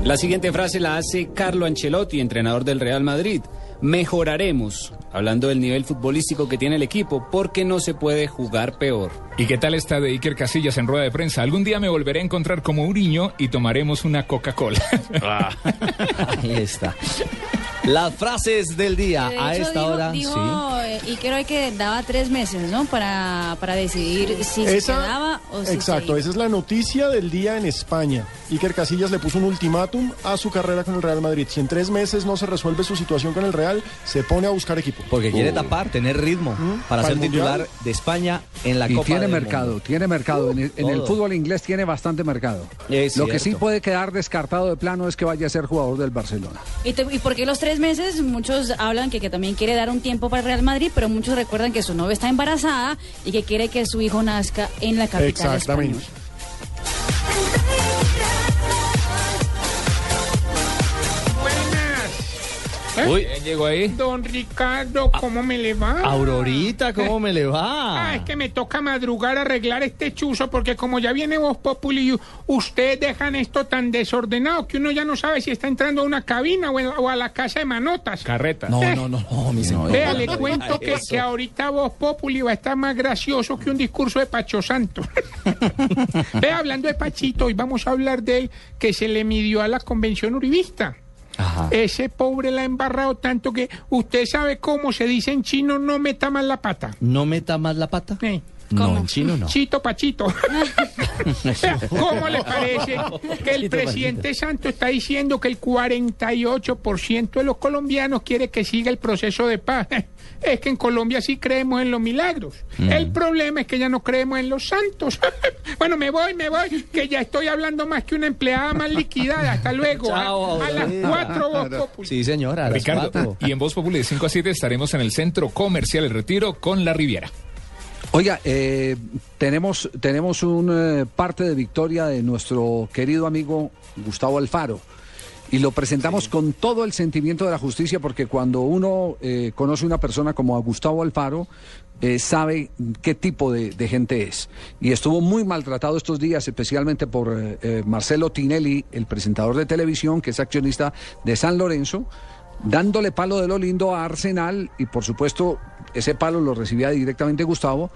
La siguiente frase la hace Carlo Ancelotti, entrenador del Real Madrid. Mejoraremos, hablando del nivel futbolístico que tiene el equipo, porque no se puede jugar peor. ¿Y qué tal está de Iker Casillas en rueda de prensa? Algún día me volveré a encontrar como Uriño y tomaremos una Coca-Cola. Ahí está. Las frases del día De a esta dijo, hora. dijo, eh, Iker hoy que daba tres meses, ¿no? Para, para decidir si se quedaba o si se Exacto, iba. esa es la noticia del día en España. Iker Casillas le puso un ultimátum a su carrera con el Real Madrid. Si en tres meses no se resuelve su situación con el Real, se pone a buscar equipo. Porque quiere tapar, tener ritmo para Para ser titular de España en la y Copa tiene del mercado, Mundo. tiene mercado. En el, en el todo. fútbol inglés tiene bastante mercado. Es Lo que sí puede quedar descartado de plano es que vaya a ser jugador del Barcelona. ¿Y, te- ¿Y por qué los tres meses? Muchos hablan que, que también quiere dar un tiempo para el Real Madrid, pero muchos recuerdan que su novia está embarazada y que quiere que su hijo nazca en la capital Exactamente. española. ¿Eh? Uy. ¿Quién llegó ahí? Don Ricardo, ¿cómo me le va? Aurorita, ¿cómo me le va? Ah, es que me toca madrugar a arreglar este chuzo porque como ya viene Voz Populi, ustedes dejan esto tan desordenado que uno ya no sabe si está entrando a una cabina o, en- o a la casa de manotas. Carreta. No, Eh. no, no, no, mi señor. Vea, le cuento que, que ahorita Voz Populi va a estar más gracioso que un discurso de Pacho Santo. Vea, hablando de Pachito, hoy vamos a hablar de él que se le midió a la convención uribista. Ajá. Ese pobre la ha embarrado tanto que usted sabe cómo se dice en chino no meta más la pata. ¿No meta más la pata? No, en chino no. Chito Pachito. ¿Cómo le parece que el Chito, presidente Santos está diciendo que el 48% de los colombianos quiere que siga el proceso de paz? Es que en Colombia sí creemos en los milagros. Mm. El problema es que ya no creemos en los santos. bueno, me voy, me voy, que ya estoy hablando más que una empleada más liquidada. Hasta luego. Chao, a, a las Aurorita. 4 Voz Populi. Sí, señora. a las Ricardo, cuatro. y en Voz Populi de 5 a 7 estaremos en el Centro Comercial El Retiro con La Riviera. Oiga, eh, tenemos, tenemos un eh, parte de victoria de nuestro querido amigo Gustavo Alfaro. Y lo presentamos con todo el sentimiento de la justicia, porque cuando uno eh, conoce una persona como a Gustavo Alfaro, eh, sabe qué tipo de, de gente es. Y estuvo muy maltratado estos días, especialmente por eh, Marcelo Tinelli, el presentador de televisión, que es accionista de San Lorenzo, dándole palo de lo lindo a Arsenal y por supuesto ese palo lo recibía directamente Gustavo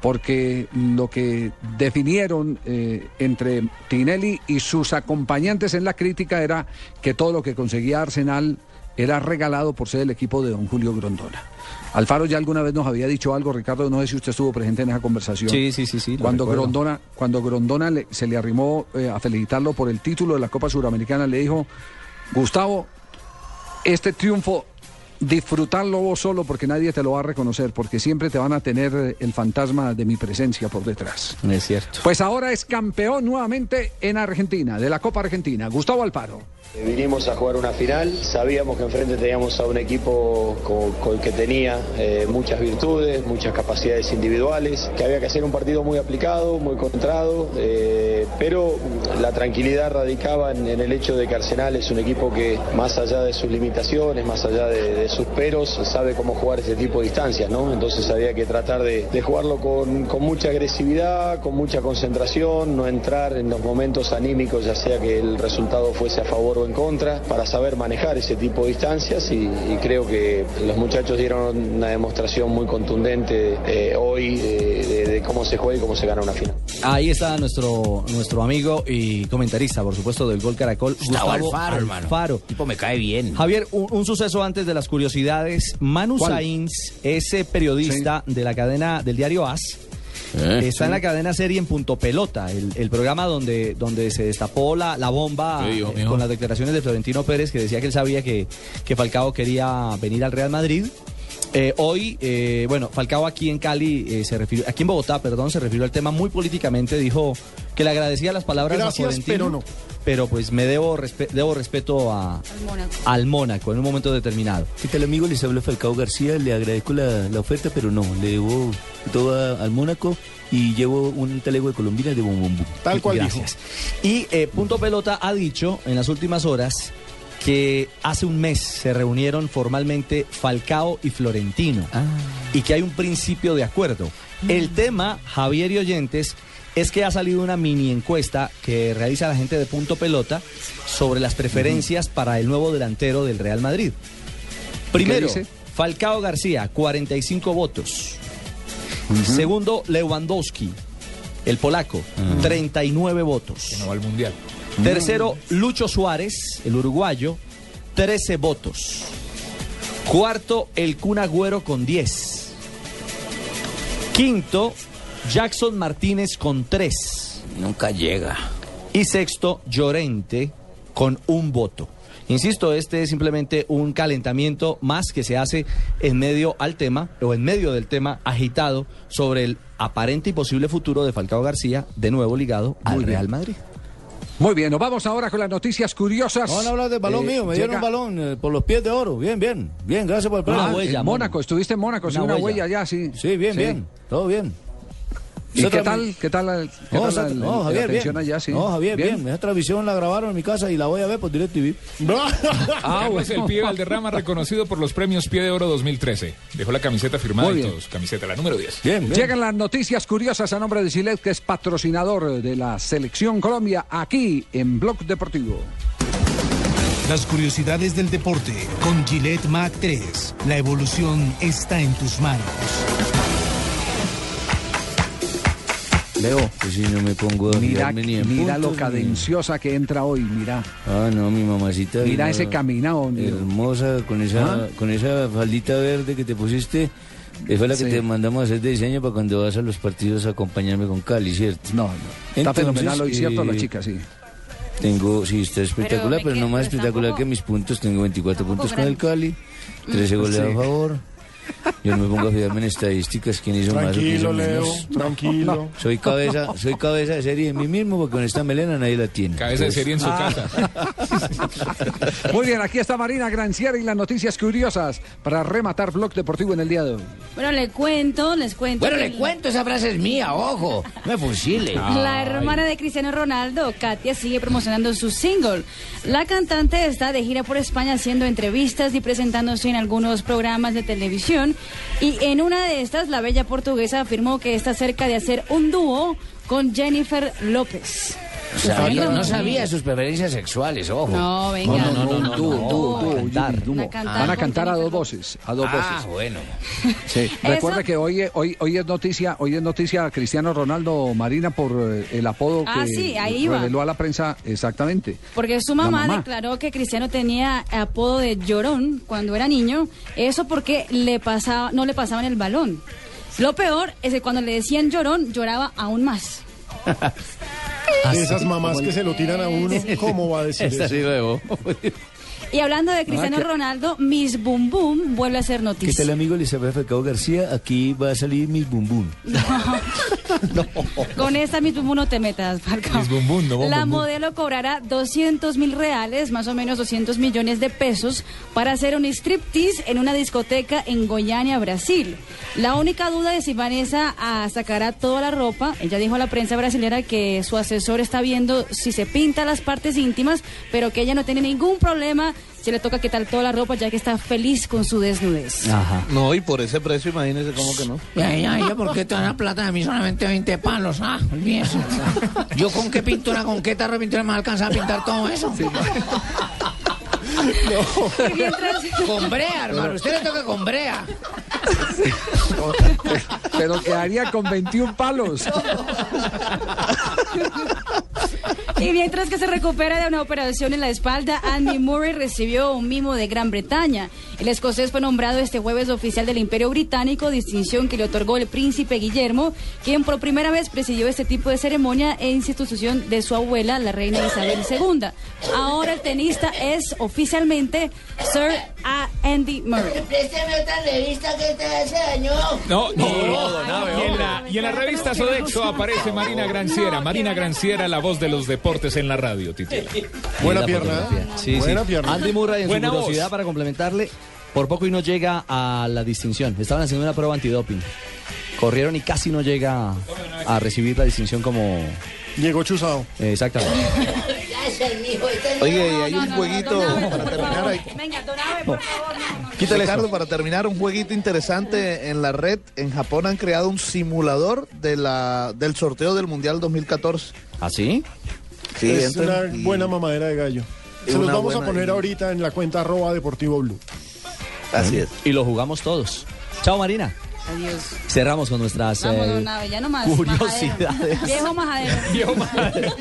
porque lo que definieron eh, entre Tinelli y sus acompañantes en la crítica era que todo lo que conseguía Arsenal era regalado por ser el equipo de don Julio Grondona. Alfaro ya alguna vez nos había dicho algo, Ricardo, no sé si usted estuvo presente en esa conversación. Sí, sí, sí, sí. Cuando recuerdo. Grondona, cuando Grondona le- se le arrimó eh, a felicitarlo por el título de la Copa Suramericana, le dijo, Gustavo, este triunfo, disfrutarlo vos solo porque nadie te lo va a reconocer, porque siempre te van a tener el fantasma de mi presencia por detrás. Es cierto. Pues ahora es campeón nuevamente en Argentina, de la Copa Argentina, Gustavo Alfaro. Vinimos a jugar una final, sabíamos que enfrente teníamos a un equipo con, con que tenía eh, muchas virtudes, muchas capacidades individuales, que había que hacer un partido muy aplicado, muy concentrado, eh, pero la tranquilidad radicaba en, el hecho de que Arsenal es un equipo que más allá de sus limitaciones, más allá de, de sus peros, sabe cómo jugar ese tipo de distancias, ¿no? Entonces había que tratar de, de jugarlo con, con mucha agresividad, con mucha concentración, no entrar en los momentos anímicos, ya sea que el resultado fuese a favor o en contra, para saber manejar ese tipo de distancias y, y creo que los muchachos dieron una demostración muy contundente eh, hoy eh, de, de cómo se juega y cómo se gana una final. Ahí está nuestro, nuestro amigo y comentarista, por supuesto, del Gol Caracol, Gustavo Gustavo Alfaro, hermano. Alfaro. Tipo, me cae bien. Javier, un, un suceso antes de las curiosidades. Manu ¿Cuál? Sainz, ese periodista de la cadena del diario AS, Eh, está en la cadena serie en Punto Pelota, el, el programa donde, donde se destapó la, la bomba ¿Qué dijo, eh, con las declaraciones de Florentino Pérez, que decía que él sabía que, que Falcao quería venir al Real Madrid. Eh, hoy, eh, bueno, Falcao aquí en Cali, eh, se refirió, aquí en Bogotá, perdón, se refirió al tema muy políticamente, dijo que le agradecía las palabras Gracias, a Florentino, pero no. pero pues me debo, respe- debo respeto a, al Mónaco en un momento determinado. ¿Qué tal amigo? Les habla Falcao García, le agradezco la, la oferta, pero no, le debo todo a- al Mónaco y llevo un talego de Colombina de bombombo. Tal cual Gracias. Y eh, Punto Pelota ha dicho en las últimas horas que hace un mes se reunieron formalmente Falcao y Florentino y que hay un principio de acuerdo. El tema, Javier y oyentes, es que ha salido una mini encuesta que realiza la gente de Punto Pelota sobre las preferencias para el nuevo delantero del Real Madrid. Primero? Falcao García, 45 votos. Segundo, Lewandowski, el polaco, 39 votos. Que no va al mundial. Tercero, Lucho Suárez, el uruguayo, 13 votos. Cuarto, el Kun Agüero con 10. Quinto, Jackson Martínez con 3. Nunca llega. Y sexto, Llorente con un voto. Insisto, este es simplemente un calentamiento más que se hace en medio al tema o en medio del tema agitado sobre el aparente y posible futuro de Falcao García, de nuevo ligado al bien. Real Madrid. Muy bien, nos vamos ahora con las noticias curiosas. Van a hablar del balón Eh, mío, me dieron llega- un balón eh, por los pies de oro. Bien, bien, bien, gracias por el premio. Ah, en Mónaco, estuviste en Mónaco, sí, Una huella. huella ya, sí. Sí, bien, bien, todo bien. ¿Y qué tal, qué tal, qué No, tal la- no, Javier, bien. allá? Sí. No, Javier, bien. Esa transmisión la grabaron en mi casa y la voy a ver por DirecTV. Ah, pues el pibe Valderrama reconocido por los premios Pie de Oro 2013. Dejó la camiseta firmada y bien. todos. Camiseta, la número 10. Llegan las noticias curiosas a nombre de Gillette, que es patrocinador de la Selección Colombia, aquí en Blog Deportivo. Las curiosidades del deporte con Gillette Mac 3. La evolución está en tus manos. Leo, pues si no me pongo a Mira, ni en mira lo ni- cadenciosa que entra hoy, mira. Ah, no, mi mamacita. Mira ese caminado. Hermosa, con esa, ¿Ah? con esa faldita verde que te pusiste. Esa fue la que Sí. te mandamos a hacer de diseño para cuando vas a los partidos a acompañarme con Cali, ¿cierto? No, no. Está fenomenal hoy, ¿cierto? La chica, sí. Tengo, sí, está espectacular, pero, no más espectacular que mis puntos. Tengo 24 puntos con el. Cali, 13 goles a favor. Yo no me pongo a fijarme en estadísticas, quién hizo más o quién hizo Tranquilo, Leo, menos. tranquilo. Soy cabeza, soy cabeza de serie de mí mismo porque con esta melena nadie la tiene. Cabeza de serie en su Ah. casa. Muy bien, aquí está Marina Granciera y las noticias curiosas para rematar Blog Deportivo en el día de hoy. Bueno, le cuento, les cuento. Bueno, que le cuento, esa frase es mía, ojo. No me fusile. La hermana de Cristiano Ronaldo, Katia, sigue promocionando su single. La cantante está de gira por España haciendo entrevistas y presentándose en algunos programas de televisión. Y en una de estas, la bella portuguesa afirmó que está cerca de hacer un dúo con Jennifer López. Sabía- ¿Usted no sabía sus preferencias sexuales, ojo. No, venga. No, no, no, no, cantar. dúo. La cantar Van a cantar a dos voces, a dos Ah, voces. bueno. Sí. Recuerda que hoy, hoy, hoy es noticia, hoy es noticia Cristiano Ronaldo Marina por eh, el apodo Ah, que sí, ahí iba. reveló a la prensa exactamente. Porque su mamá, mamá. declaró que Cristiano tenía apodo de llorón cuando era niño. Eso porque le pasaba, no le pasaban el balón. Lo peor es que cuando le decían llorón, lloraba aún más. De esas mamás que se lo tiran a uno, ¿cómo va a decir eso? Y hablando de Cristiano Ah, que- Ronaldo, Miss Boom Boom vuelve a ser ¿Qué noticia. tal, amigo Elizabeth Falcao García? Aquí va a salir mis bumbum. Con esta Miss no te metas, Falcao. Miss no La modelo cobrará 200 mil reales, más o menos 200 millones de pesos, para hacer un striptease en una discoteca en Goiânia, Brasil. La única duda es si Vanessa ah, sacará toda la ropa. Ella dijo a la prensa brasilera que su asesor está viendo si se pinta las partes íntimas, pero que ella no tiene ningún problema si le toca quitar toda la ropa, ya que está feliz con su desnudez. No, y por ese precio, imagínese cómo que no. Ya, ya, ya, ¿por qué te dan la plata? A mí solamente 20 palos, ah, olvídese. Yo con qué pintura, con qué tarro de pintura me va a alcanzar a pintar todo eso. Con brea, hermano. Usted le toca con brea. Pero quedaría con 21 palos. Y mientras que se recupera de una operación en la espalda, Andy Murray recibió un mimo de Gran Bretaña. El escocés fue nombrado este jueves oficial del Imperio Británico, distinción que le otorgó el príncipe Guillermo, quien por primera vez presidió este tipo de ceremonia en institución de su abuela, la reina Isabel II. Ahora el tenista es oficialmente Sir A. Andy Murray. Préstame otra revista que te hace daño. No, no, y, en la, y en la revista Sodexo aparece Marina Granciera. Marina Granciera, la voz de los deportes en la radio, titula. Buena la pierna. ¿eh? Sí, Buena sí. pierna. Andy Murray en Buena su curiosidad para complementarle, por poco y no llega a la distinción. Estaban haciendo una prueba antidoping. Corrieron y casi no llega a recibir la distinción como... Llegó chuzado. Exactamente. Oye, y hay un jueguito para terminar ahí. Venga, don Abe, por favor. Quítale Ricardo, para terminar, un jueguito interesante en la red. En Japón han creado un simulador de la, del sorteo del Mundial 2014. ¿Ah, sí? Sí, es entran una y- buena mamadera de gallo. Se los vamos a poner ahorita en la cuenta arroba deportivo blue. Así es. Y lo jugamos todos. Chao, Marina. Adiós. Cerramos con nuestras eh, ya curiosidades. majadero. Viejo majadero.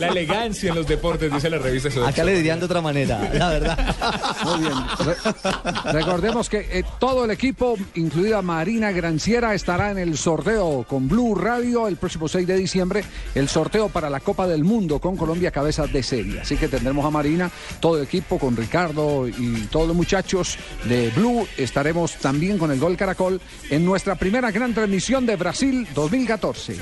La elegancia en los deportes, dice la revista. Eso. Acá le dirían de otra manera, la verdad. Muy bien. Re- recordemos que eh, todo el equipo, incluida Marina Granciera, estará en el sorteo con Blue Radio el próximo 6 de diciembre, el sorteo para la Copa del Mundo con Colombia cabeza de serie. Así que tendremos a Marina, todo el equipo con Ricardo y todos los muchachos de Blue. Estaremos también con el Gol Caracol en nuestra primera gran transmisión de Brasil 2014.